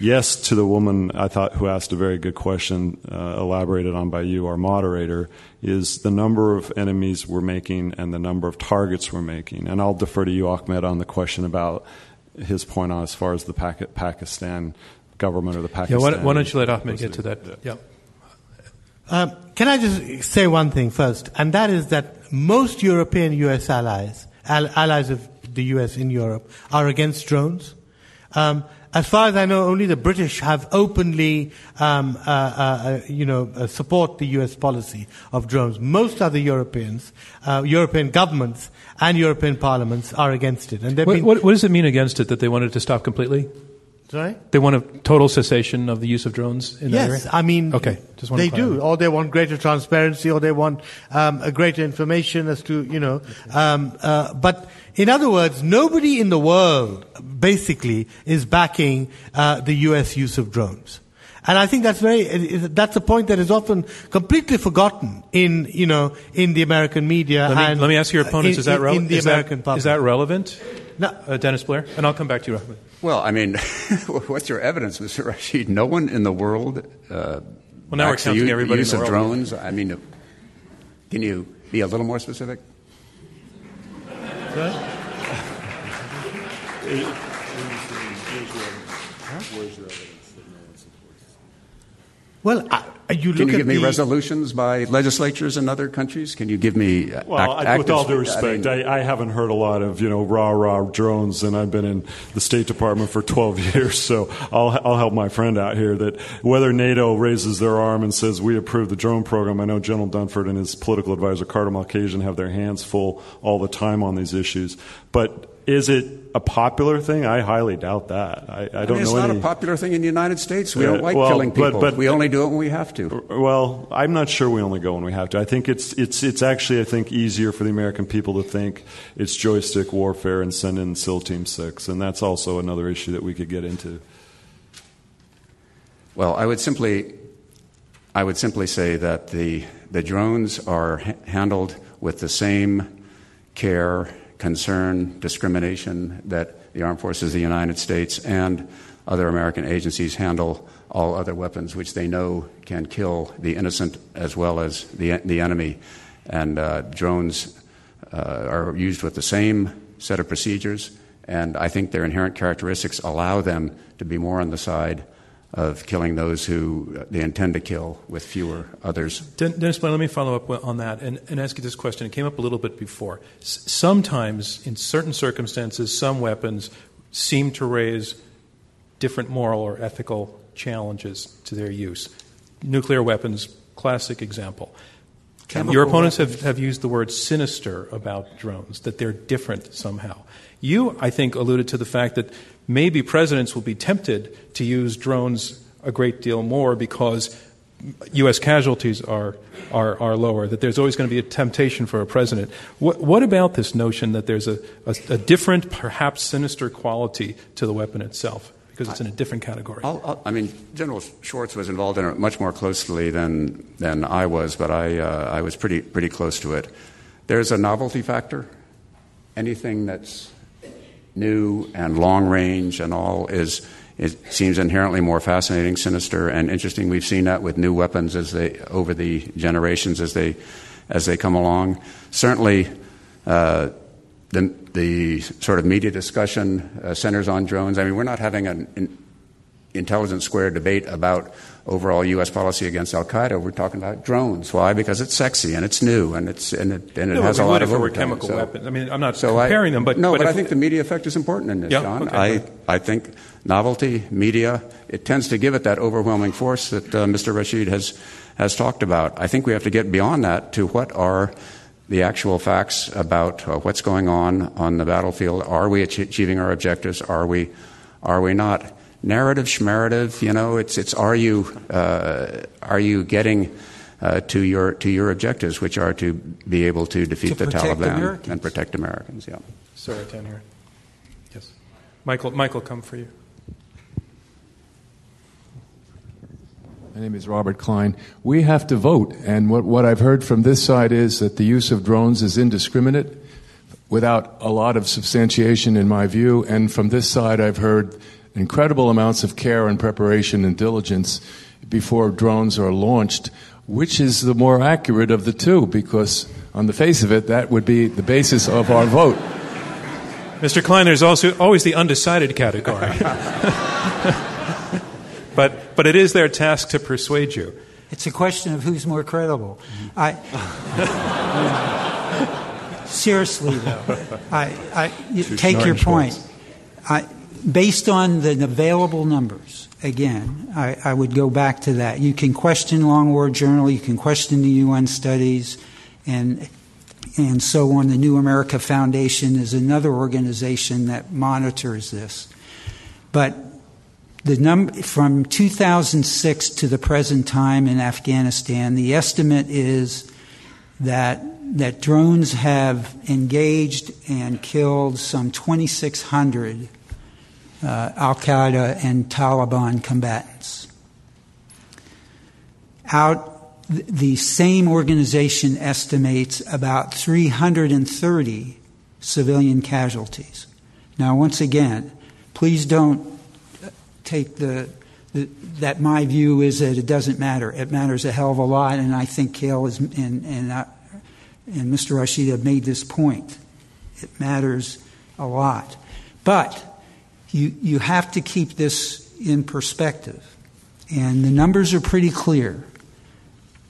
Yes, to the woman I thought who asked a very good question, uh, elaborated on by you, our moderator, is the number of enemies we're making and the number of targets we're making. And I'll defer to you, Ahmed, on the question about his point on as far as the Pakistan government or the Pakistan. Yeah, why, why don't you let Ahmed get to that? Yeah. yeah. Um, can I just say one thing first, and that is that most European U.S. allies, al- allies of the U.S. in Europe, are against drones. Um, as far as I know, only the British have openly, um, uh, uh, uh you know, uh, support the U.S. policy of drones. Most other Europeans, uh, European governments, and European parliaments are against it. And what, been, what, what does it mean against it that they wanted to stop completely? Sorry? They want a total cessation of the use of drones in yes, that area? I mean, okay, just they do. Or they want greater transparency, or they want um, a greater information as to, you know. Um, uh, but in other words, nobody in the world basically is backing uh, the U.S. use of drones. And I think that's very, that's a point that is often completely forgotten in, you know, in the American media. Let me, and let me ask your opponents, in, is that relevant? The is American public. Is that relevant? No. Uh, Dennis Blair? And I'll come back to you, Rahman. Well, I mean, <laughs> what's your evidence, Mr. Rashid? No one in the world. Uh, well, now we're counting the everybody use in the of drones. I mean, can you be a little more specific? Well, I, you Can you give me the, resolutions by legislatures in other countries? Can you give me uh, well, act, with all due respect, I, mean, I, I, haven't heard a lot of you know rah rah drones, and I've been in the State Department for 12 <laughs> years, so I'll I'll help my friend out here that whether NATO raises their arm and says we approve the drone program, I know General Dunford and his political advisor Carter Malkasian have their hands full all the time on these issues, but is it a popular thing? I highly doubt that. I, I don't I mean, it's know. It's not a popular thing in the United States. We don't uh, like well, killing people. But, but, we only do it when we have to. Well, I'm not sure we only go when we have to. I think it's it's it's actually I think easier for the American people to think it's joystick warfare and send in SEAL Team Six, and that's also another issue that we could get into. Well, I would simply I would simply say that the the drones are ha- handled with the same care concern, discrimination that the armed forces of the United States and other American agencies handle all other weapons which they know can kill the innocent as well as the, the enemy. And uh, drones uh, are used with the same set of procedures, and I think their inherent characteristics allow them to be more on the side of killing those who uh, they intend to kill with fewer others. Dennis let me follow up on that and, and, ask you this question. It came up a little bit before. S- sometimes, in certain circumstances, some weapons seem to raise different moral or ethical challenges to their use. Nuclear weapons, classic example. Chemical Your opponents have, have used the word sinister about drones, that they're different somehow. You, I think, alluded to the fact that maybe presidents will be tempted to use drones a great deal more because U.S. casualties are, are, are lower, that there's always going to be a temptation for a president. What, what about this notion that there's a, a, a, different, perhaps sinister quality to the weapon itself? Because it's in a different category. I'll, I'll, i mean, General Schwartz was involved in it much more closely than, than I was, but I, uh, I was pretty, pretty close to it. There's a novelty factor. Anything that's new and long range and all is it seems inherently more fascinating, sinister, and interesting. We've seen that with new weapons as they over the generations as they as they come along. Certainly, uh, the the sort of media discussion uh, centers on drones. I mean, we're not having an, an intelligence square debate about overall U.S. policy against Al Qaeda. We're talking about drones. Why? Because it's sexy and it's new and it's and it, and it no, has a lot of overtime. chemical so, weapons. I mean, I'm not so comparing I, them, but no, but, but I think the media effect is important in this, yeah, John. Okay, I right. I think novelty, media, it tends to give it that overwhelming force that uh, Mr. Rashid has has talked about. I think we have to get beyond that to what are the actual facts about uh, what's going on on the battlefield. Are we achieving our objectives? Are we are we not? Narrative schmarative, you know, it's, it's are you, uh, are you getting uh, to, your, to your objectives, which are to be able to defeat to the Taliban Americans. and protect Americans, yeah. Sir, down here. Yes. Michael, Michael, come for you. My name is Robert Klein. We have to vote, and what, what I've heard from this side is that the use of drones is indiscriminate without a lot of substantiation, in my view. And from this side, I've heard incredible amounts of care and preparation and diligence before drones are launched. Which is the more accurate of the two? Because on the face of it, that would be the basis of our vote. Mr. Klein, there's also always the undecided category. <laughs> but, but it is their task to persuade you. It's a question of who's more credible. Mm-hmm. I, seriously, though, I, I you take your point. I, based on the available numbers, again, I, I, would go back to that. You can question Long War Journal, you can question the UN studies, and and so on. The New America Foundation is another organization that monitors this. But the num- from 2006 to the present time in Afghanistan, the estimate is that that drones have engaged and killed some 2,600 uh, Al Qaeda and Taliban combatants. Out, the same organization estimates about 330 civilian casualties. Now, once again, please don't take the, the, that my view is that it doesn't matter. It matters a hell of a lot, and I think Kael is, and, and, uh, and Mr. Rashid have made this point. It matters a lot. But you, you have to keep this in perspective. And the numbers are pretty clear.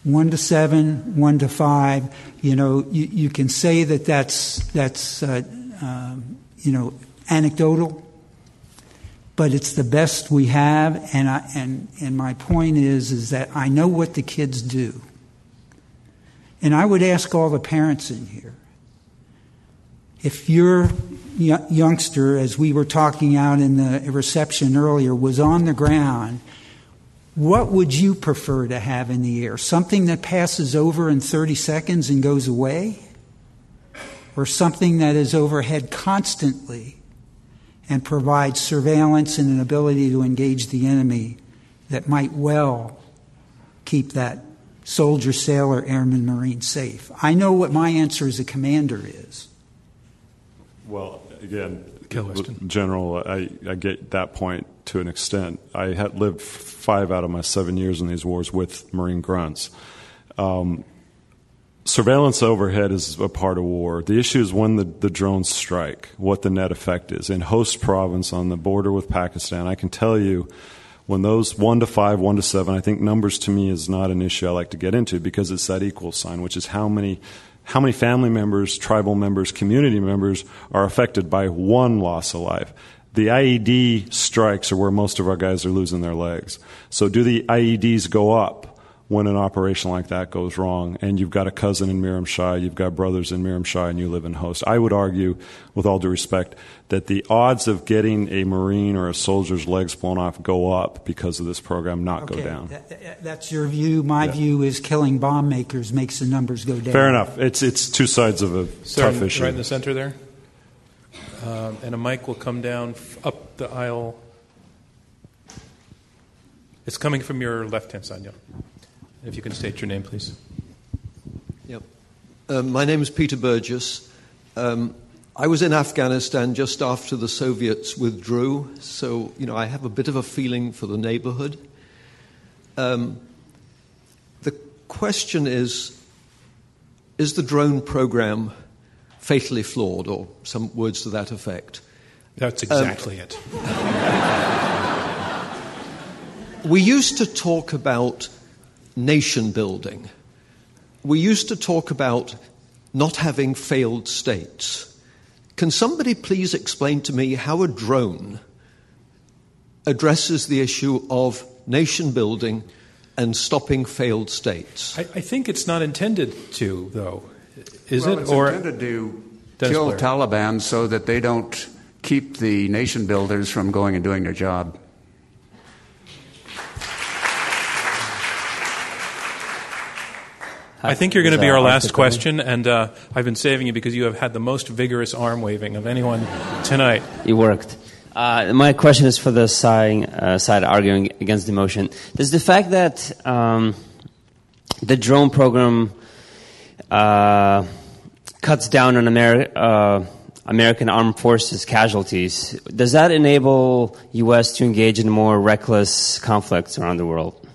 One to seven, one to five. You know, you, you can say that that's, that's uh, um, you know, anecdotal, but it's the best we have. And, I, and, and my point is, is that I know what the kids do. And I would ask all the parents in here, if your youngster, as we were talking out in the reception earlier, was on the ground, what would you prefer to have in the air? Something that passes over in 30 seconds and goes away? Or something that is overhead constantly and provides surveillance and an ability to engage the enemy that might well keep that soldier, sailor, airman, marine safe? I know what my answer as a commander is. Well, again, General, I, I get that point to an extent. I had lived five out of my seven years in these wars with Marine grunts. Um, surveillance overhead is a part of war. The issue is when the, the drones strike, what the net effect is. In Khost province on the border with Pakistan, I can tell you when those one to five, one to seven, I think numbers to me is not an issue I like to get into because it's that equal sign, which is how many how many family members, tribal members, community members are affected by one loss of life. The IED strikes are where most of our guys are losing their legs. So do the IEDs go up when an operation like that goes wrong and you've got a cousin in Miramshai, you've got brothers in Miramshai, and you live in Khost. I would argue, with all due respect, that the odds of getting a Marine or a soldier's legs blown off go up because of this program, not okay, go down. That, that's your view. My yeah. view is killing bomb makers makes the numbers go down. Fair enough. It's, it's two sides of a Sir, tough issue. Right in the center there. Um, and a mic will come down up the aisle. It's coming from your left hand side, yeah. If you can state your name, please. Yep. Um, my name is Peter Burgess. Um, I was in Afghanistan just after the Soviets withdrew, so you know I have a bit of a feeling for the neighborhood. Um, the question is: Is the drone program fatally flawed, or some words to that effect? That's exactly it. <laughs> we used to talk about nation building. We used to talk about not having failed states. Can somebody please explain to me how a drone addresses the issue of nation building and stopping failed states? I, I think it's not intended to, though. Is well, it? It's or intended to kill Blair. Taliban so that they don't keep the nation builders from going and doing their job. I think you're going to be our last question, and uh, I've been saving you because you have had the most vigorous arm waving of anyone tonight. It worked. Uh, my question is for the side, uh, side arguing against the motion. Does the fact that um, the drone program uh, cuts down on Ameri- uh, American armed forces casualties, does that enable U.S. to engage in more reckless conflicts around the world?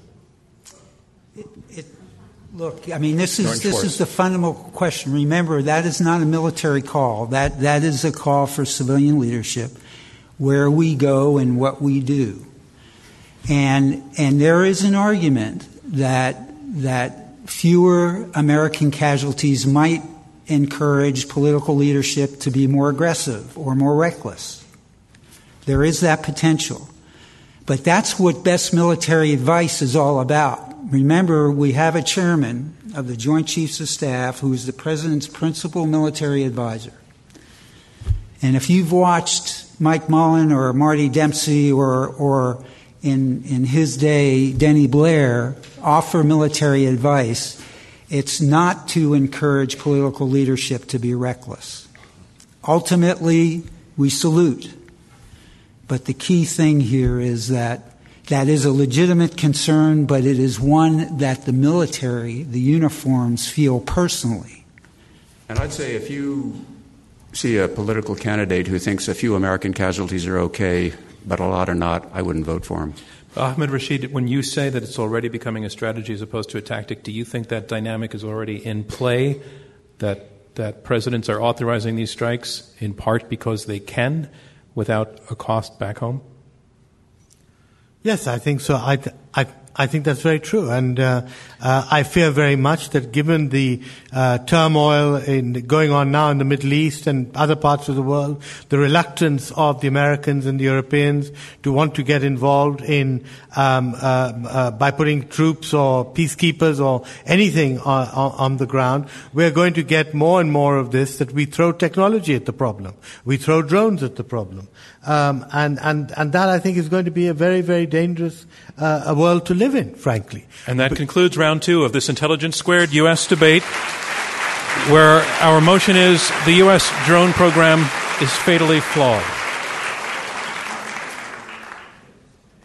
Look, I mean, this is this is the fundamental question. Remember, that is not a military call. That that is a call for civilian leadership, where we go and what we do. And and there is an argument that that fewer American casualties might encourage political leadership to be more aggressive or more reckless. There is that potential. But that's what best military advice is all about remember, we have a chairman of the Joint Chiefs of Staff who is the president's principal military advisor. And if you've watched Mike Mullen or Marty Dempsey or, or in, in his day, Denny Blair offer military advice, it's not to encourage political leadership to be reckless. Ultimately, we salute. But the key thing here is that that is a legitimate concern, but it is one that the military, the uniforms, feel personally. And I'd say if you see a political candidate who thinks a few American casualties are okay, but a lot are not, I wouldn't vote for him. Ahmed Rashid, when you say that it's already becoming a strategy as opposed to a tactic, do you think that dynamic is already in play? That, that presidents are authorizing these strikes in part because they can without a cost back home? Yes, I think so. I, I, I think that's very true. And uh, uh, I fear very much that given the uh, turmoil in, going on now in the Middle East and other parts of the world, the reluctance of the Americans and the Europeans to want to get involved in um, uh, uh, by putting troops or peacekeepers or anything on, on, the ground, we're going to get more and more of this that we throw technology at the problem. We throw drones at the problem. Um, and, and, and that, I think, is going to be a very, very dangerous uh, a world to live in, frankly. And that but, concludes round two of this Intelligence Squared U.S. debate, where our motion is the U.S. drone program is fatally flawed.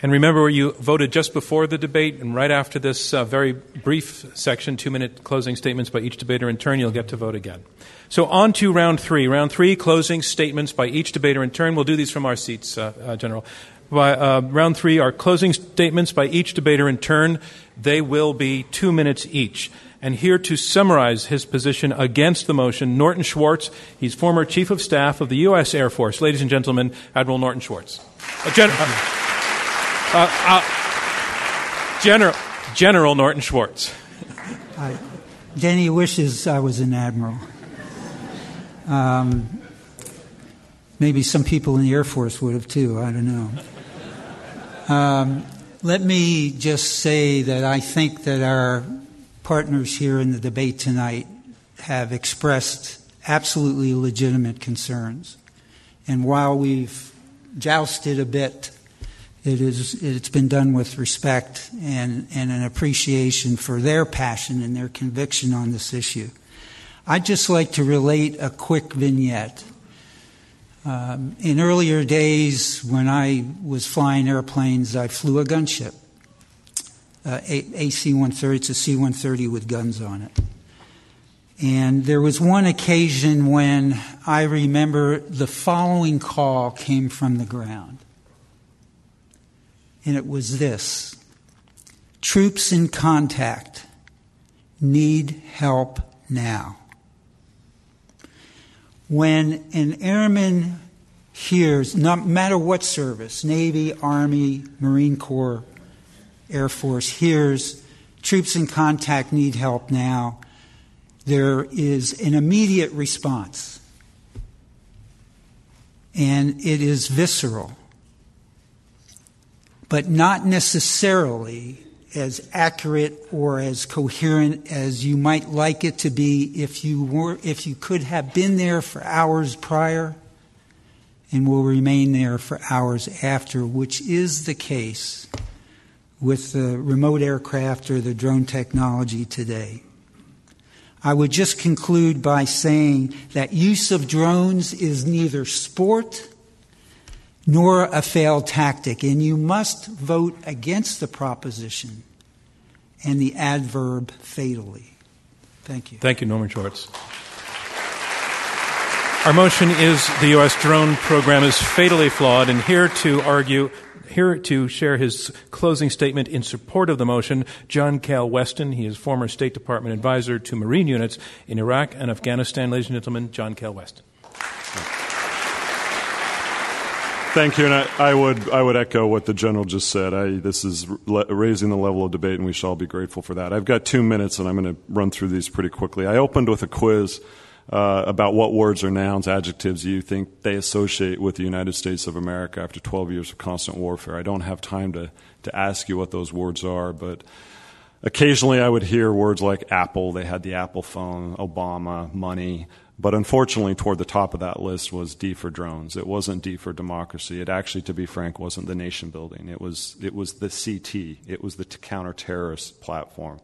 And remember, you voted just before the debate, and right after this uh, very brief section, two minute closing statements by each debater in turn, you'll get to vote again. So, on to round three. Round three, closing statements by each debater in turn. We'll do these from our seats, uh, uh, General. By, uh, round three are closing statements by each debater in turn. They will be two minutes each. And here to summarize his position against the motion, Norton Schwartz. He's former Chief of Staff of the U.S. Air Force. Ladies and gentlemen, Admiral Norton Schwartz. Uh, Gen- uh, uh, General, General Norton Schwartz. Denny wishes I was an admiral. Um, maybe some people in the Air Force would have too. I don't know. Um, Let me just say that I think that our partners here in the debate tonight have expressed absolutely legitimate concerns. And while we've jousted a bit, it is, it's been done with respect and, and an appreciation for their passion and their conviction on this issue. I'd just like to relate a quick vignette. Um, in earlier days, when I was flying airplanes, I flew a gunship, uh, AC 130. It's a C 130 with guns on it. And there was one occasion when I remember the following call came from the ground. And it was this Troops in contact need help now. When an airman hears, no matter what service, Navy, Army, Marine Corps, Air Force, hears troops in contact need help now, there is an immediate response. And it is visceral, but not necessarily as accurate or as coherent as you might like it to be if you were if you could have been there for hours prior and will remain there for hours after which is the case with the remote aircraft or the drone technology today. I would just conclude by saying that use of drones is neither sport nor a failed tactic, and you must vote against the proposition and the adverb fatally. Thank you. Thank you, Norton Schwartz. Our motion is the U.S. drone program is fatally flawed, and here to argue here to share his closing statement in support of the motion, John Kael Weston. He is former State Department advisor to Marine units in Iraq and Afghanistan. Ladies and gentlemen, John Kael Weston. Thank you, and I, I, would I would echo what the general just said. I, this is le- raising the level of debate, and we shall be grateful for that. I've got two minutes, and I'm going to run through these pretty quickly. I opened with a quiz uh, about what words or nouns, adjectives you think they associate with the United States of America after 12 years of constant warfare. I don't have time to, to ask you what those words are, but occasionally I would hear words like Apple. They had the Apple phone, Obama, money. But unfortunately, toward the top of that list was D for drones. It wasn't D for democracy. It actually, to be frank, wasn't the nation building. It was, it was the CT. It was the counter terrorist platform.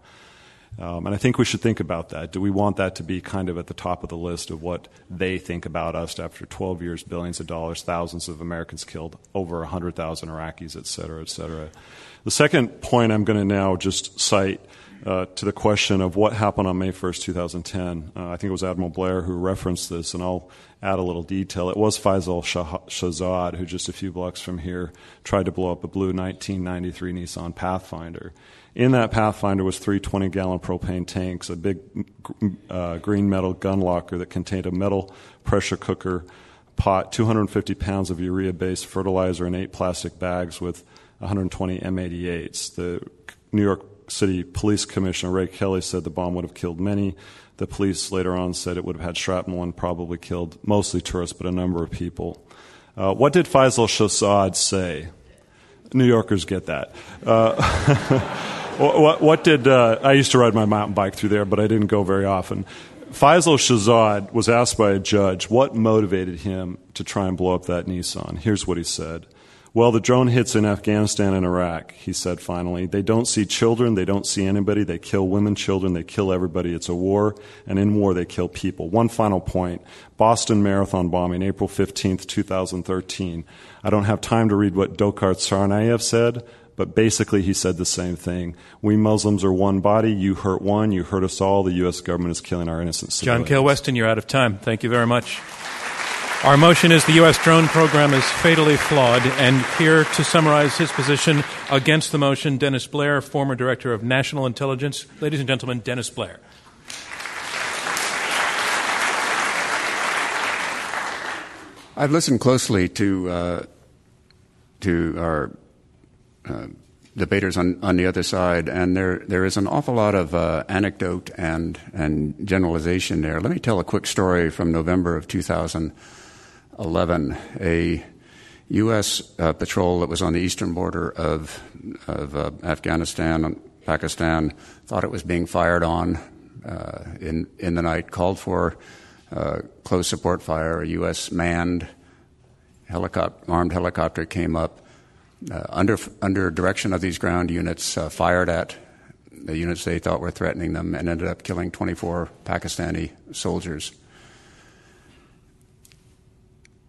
Um, and I think we should think about that. Do we want that to be kind of at the top of the list of what they think about us after 12 years, billions of dollars, thousands of Americans killed, over 100,000 Iraqis, et cetera, et cetera? The second point I'm going to now just cite uh, to the question of what happened on May 1st, 2010. Uh, I think it was Admiral Blair who referenced this, and I'll add a little detail. It was Faisal Shahzad who, just a few blocks from here, tried to blow up a blue 1993 Nissan Pathfinder. In that Pathfinder was three 20 gallon propane tanks, a big uh, green metal gun locker that contained a metal pressure cooker pot, 250 pounds of urea based fertilizer, and eight plastic bags with 120 M88s. The New York City Police Commissioner Ray Kelly said the bomb would have killed many. The police later on said it would have had shrapnel and probably killed mostly tourists, but a number of people. Uh, what did Faisal Shahzad say? New Yorkers get that. Uh, <laughs> what, what, did uh, I used to ride my mountain bike through there, but I didn't go very often. Faisal Shahzad was asked by a judge what motivated him to try and blow up that Nissan. Here's what he said. Well, the drone hits in Afghanistan and Iraq, he said finally. They don't see children, they don't see anybody, they kill women, children, they kill everybody. It's a war, and in war they kill people. One final point. Boston Marathon bombing, April 15th, 2013. I don't have time to read what Dzhokhar Tsarnaev said, but basically he said the same thing. We Muslims are one body. You hurt one, you hurt us all. The U.S. government is killing our innocent civilians. John Kael Weston, you're out of time. Thank you very much. Our motion is the U.S. drone program is fatally flawed. And here to summarize his position against the motion, Dennis Blair, former director of national intelligence. Ladies and gentlemen, Dennis Blair. I've listened closely to uh, to our uh, debaters on, on the other side, and there there is an awful lot of uh, anecdote and and generalization there. Let me tell a quick story from November of 2011. A U.S. Uh, patrol that was on the eastern border of, of uh, Afghanistan, Pakistan, thought it was being fired on uh, in, in the night, called for uh, close support fire. A U.S. manned helicopter, armed helicopter came up uh, under, under direction of these ground units, uh, fired at the units they thought were threatening them, and ended up killing 24 Pakistani soldiers.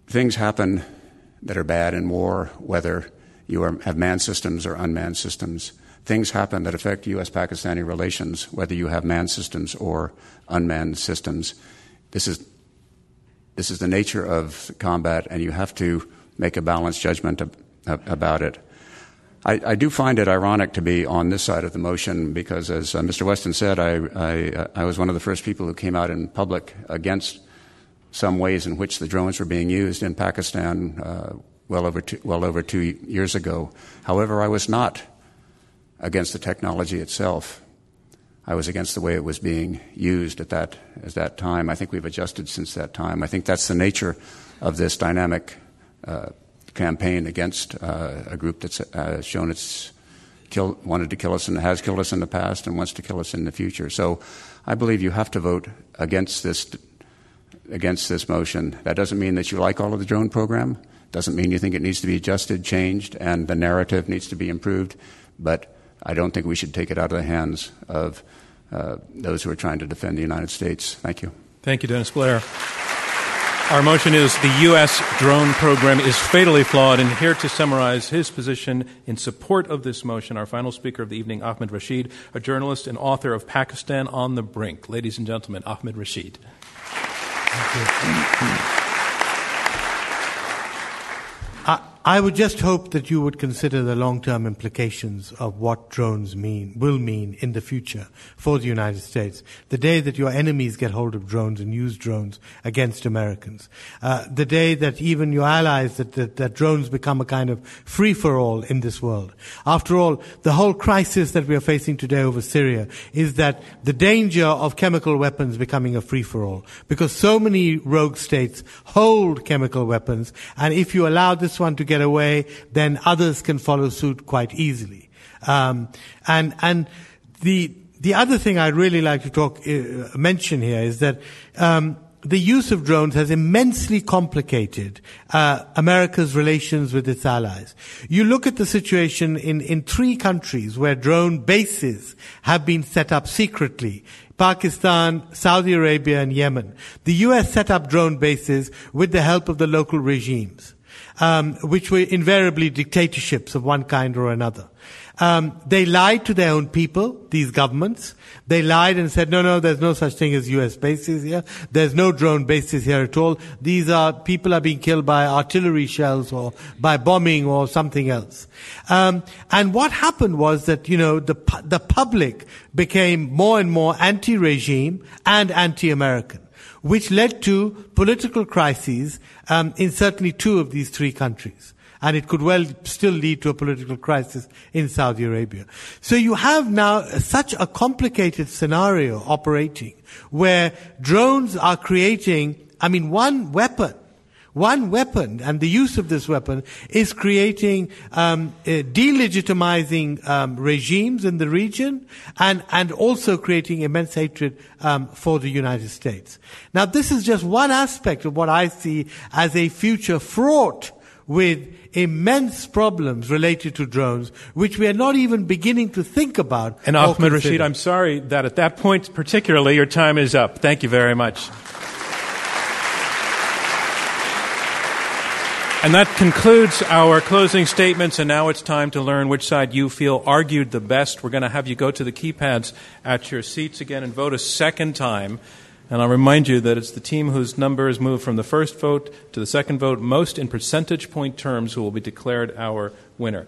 Things happen that are bad in war, whether you are, have manned systems or unmanned systems. Things happen that affect U.S. Pakistani relations, whether you have manned systems or unmanned systems. This is, this is the nature of combat, and you have to make a balanced judgment ab- about it. I, I, do find it ironic to be on this side of the motion because, as uh, Mr. Weston said, I, I, uh, I was one of the first people who came out in public against some ways in which the drones were being used in Pakistan uh, well over two, well over two years ago. However, I was not against the technology itself. I was against the way it was being used at that at that time. I think we've adjusted since that time. I think that's the nature of this dynamic uh, campaign against uh, a group that's uh, shown its kill, wanted to kill us and has killed us in the past and wants to kill us in the future. So, I believe you have to vote against this against this motion. That doesn't mean that you like all of the drone program. Doesn't mean you think it needs to be adjusted, changed, and the narrative needs to be improved. But I don't think we should take it out of the hands of uh, those who are trying to defend the United States. Thank you. Thank you, Dennis Blair. Our motion is the U.S. drone program is fatally flawed. And here to summarize his position in support of this motion, our final speaker of the evening, Ahmed Rashid, a journalist and author of Pakistan on the Brink. Ladies and gentlemen, Ahmed Rashid. I, I would just hope that you would consider the long-term implications of what drones mean, will mean in the future for the United States. The day that your enemies get hold of drones and use drones against Americans. Uh, the day that even your allies, that, that, that drones become a kind of free-for-all in this world. After all, the whole crisis that we are facing today over Syria is that the danger of chemical weapons becoming a free-for-all. Because so many rogue states hold chemical weapons, and if you allow this one to get get away, then others can follow suit quite easily. Um, and and the the other thing I'd really like to talk uh, mention here is that. Um, the use of drones has immensely complicated uh, America's relations with its allies. You look at the situation in, in three countries where drone bases have been set up secretly. Pakistan, Saudi Arabia, and Yemen. The US set up drone bases with the help of the local regimes um, which were invariably dictatorships of one kind or another. Um, they lied to their own people, these governments. They lied and said, no, no, there's no such thing as U.S. bases here. There's no drone bases here at all. These are, people are being killed by artillery shells or by bombing or something else. Um, and what happened was that, you know, the, the public became more and more anti-regime and anti-American which led to political crises um, in certainly two of these three countries. And it could well still lead to a political crisis in Saudi Arabia. So you have now such a complicated scenario operating where drones are creating, I mean, one weapon one weapon, and the use of this weapon is creating, um, uh, delegitimizing um, regimes in the region, and and also creating immense hatred um, for the United States. Now, this is just one aspect of what I see as a future fraught with immense problems related to drones, which we are not even beginning to think about. And Ahmed Rashid, I'm sorry that at that point particularly your time is up. Thank you very much. And that concludes our closing statements, and now it's time to learn which side you feel argued the best. We're going to have you go to the keypads at your seats again and vote a second time. And I'll remind you that it's the team whose number is moved from the first vote to the second vote most in percentage point terms who will be declared our winner.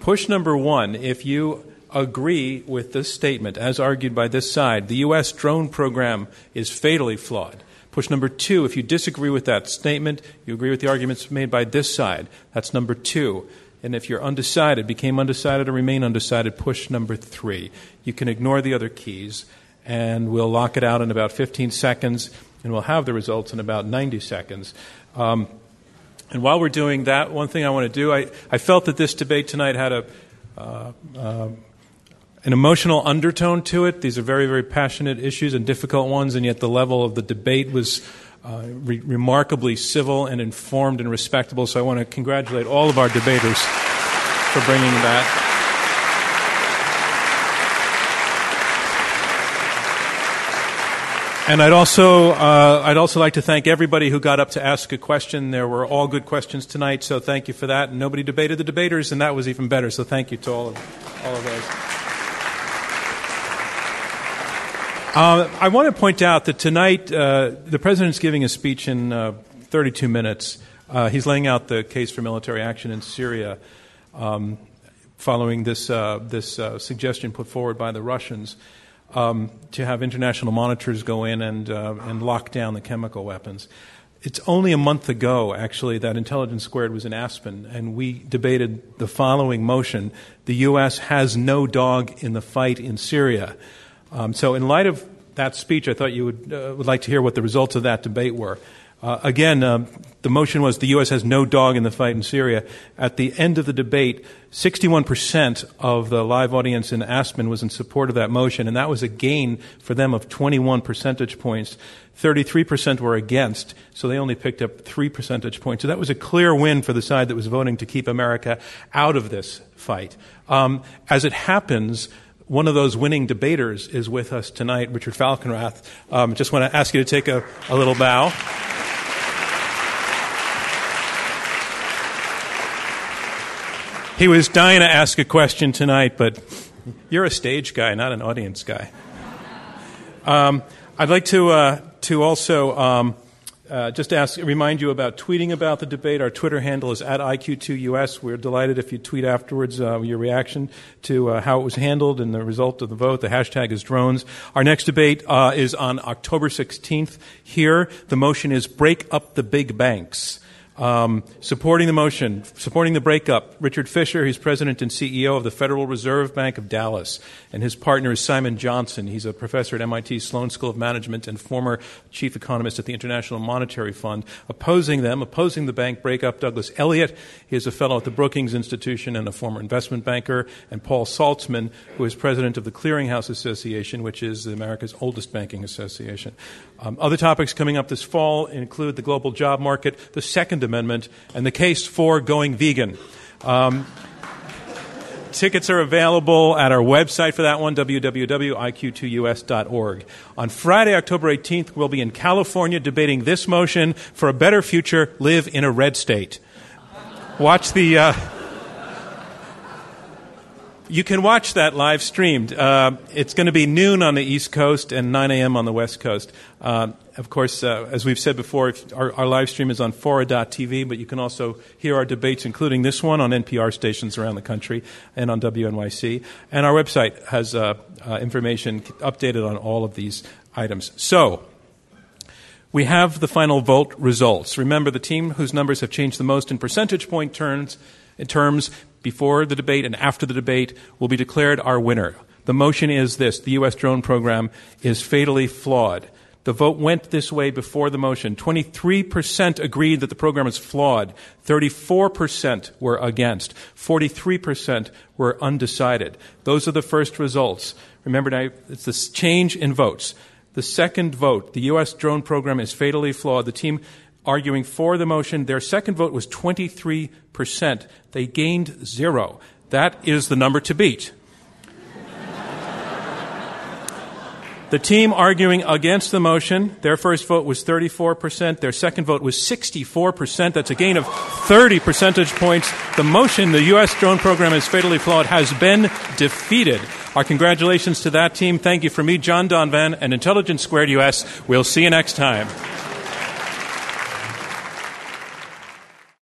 Push number one if you agree with this statement as argued by this side the U.S. drone program is fatally flawed. Push number two, if you disagree with that statement, you agree with the arguments made by this side. That's number two. And if you're undecided, became undecided or remain undecided, push number three. You can ignore the other keys, and we'll lock it out in about 15 seconds, and we'll have the results in about 90 seconds. Um, And while we're doing that, one thing I want to do, I, I felt that this debate tonight had a, uh, uh, an emotional undertone to it. These are very, very passionate issues and difficult ones, and yet the level of the debate was uh, re- remarkably civil and informed and respectable. So I want to congratulate all of our debaters for bringing that. And I'd also, uh, I'd also like to thank everybody who got up to ask a question. There were all good questions tonight, so thank you for that. And nobody debated the debaters, and that was even better. So thank you to all of, all of those. Uh, I want to point out that tonight uh, the president's giving a speech in uh, 32 minutes. Uh, he's laying out the case for military action in Syria, um, following this uh, this uh, suggestion put forward by the Russians um, to have international monitors go in and, and lock down the chemical weapons. It's only a month ago, actually, that Intelligence Squared was in Aspen, and we debated the following motion The U.S. has no dog in the fight in Syria. Um, so, in light of that speech, I thought you would, uh, would like to hear what the results of that debate were. Uh, again, um, the motion was the U.S. has no dog in the fight in Syria. At the end of the debate, 61% of the live audience in Aspen was in support of that motion, and that was a gain for them of 21 percentage points. 33% were against, so they only picked up 3 percentage points. So that was a clear win for the side that was voting to keep America out of this fight. Um, as it happens, one of those winning debaters is with us tonight, Richard Falkenrath. Um, just want to ask you to take a, a little bow. He was dying to ask a question tonight, but you're a stage guy, not an audience guy. Um, I'd like to uh, to also um, uh, just ask, remind you about tweeting about the debate. Our Twitter handle is at IQ2US. We're delighted if you tweet afterwards uh, your reaction to uh, how it was handled and the result of the vote. The hashtag is drones. Our next debate uh, is on October 16th here. The motion is break up the big banks. Um, supporting the motion, supporting the breakup, Richard Fisher, he's president and CEO of the Federal Reserve Bank of Dallas, and his partner is Simon Johnson. He's a professor at MIT Sloan School of Management and former chief economist at the International Monetary Fund. Opposing them, opposing the bank breakup, Douglas Elliott, he is a fellow at the Brookings Institution and a former investment banker, and Paul Saltzman, who is president of the Clearinghouse Association, which is America's oldest banking association. Um, other topics coming up this fall include the global job market, the Second Amendment, and the case for going vegan. Um, tickets are available at our website for that one, www.iq2us.org. On Friday, October 18th, we'll be in California debating this motion for a better future live in a red state. Watch the. Uh, you can watch that live streamed. Uh, it's going to be noon on the East Coast and 9 a.m. on the West Coast. Uh, of course, uh, as we've said before, our, our, live stream is on Fora.tv, but you can also hear our debates, including this one, on NPR stations around the country and on WNYC. And our website has uh, uh, information updated on all of these items. So, we have the final vote results. Remember, the team whose numbers have changed the most in percentage point terms, in terms before the debate and after the debate will be declared our winner. The motion is this the U.S. drone program is fatally flawed. The vote went this way before the motion. 23% agreed that the program is flawed. 34% were against. 43% were undecided. Those are the first results. Remember now, it's this change in votes. The second vote, the U.S. drone program is fatally flawed. The team arguing for the motion, their second vote was 23%. They gained zero. That is the number to beat. The team arguing against the motion, their first vote was 34%, their second vote was 64%. That's a gain of 30 percentage points. The motion, the U.S. drone program is fatally flawed, has been defeated. Our congratulations to that team. Thank you from me, John Donvan, and Intelligence Squared US. We'll see you next time.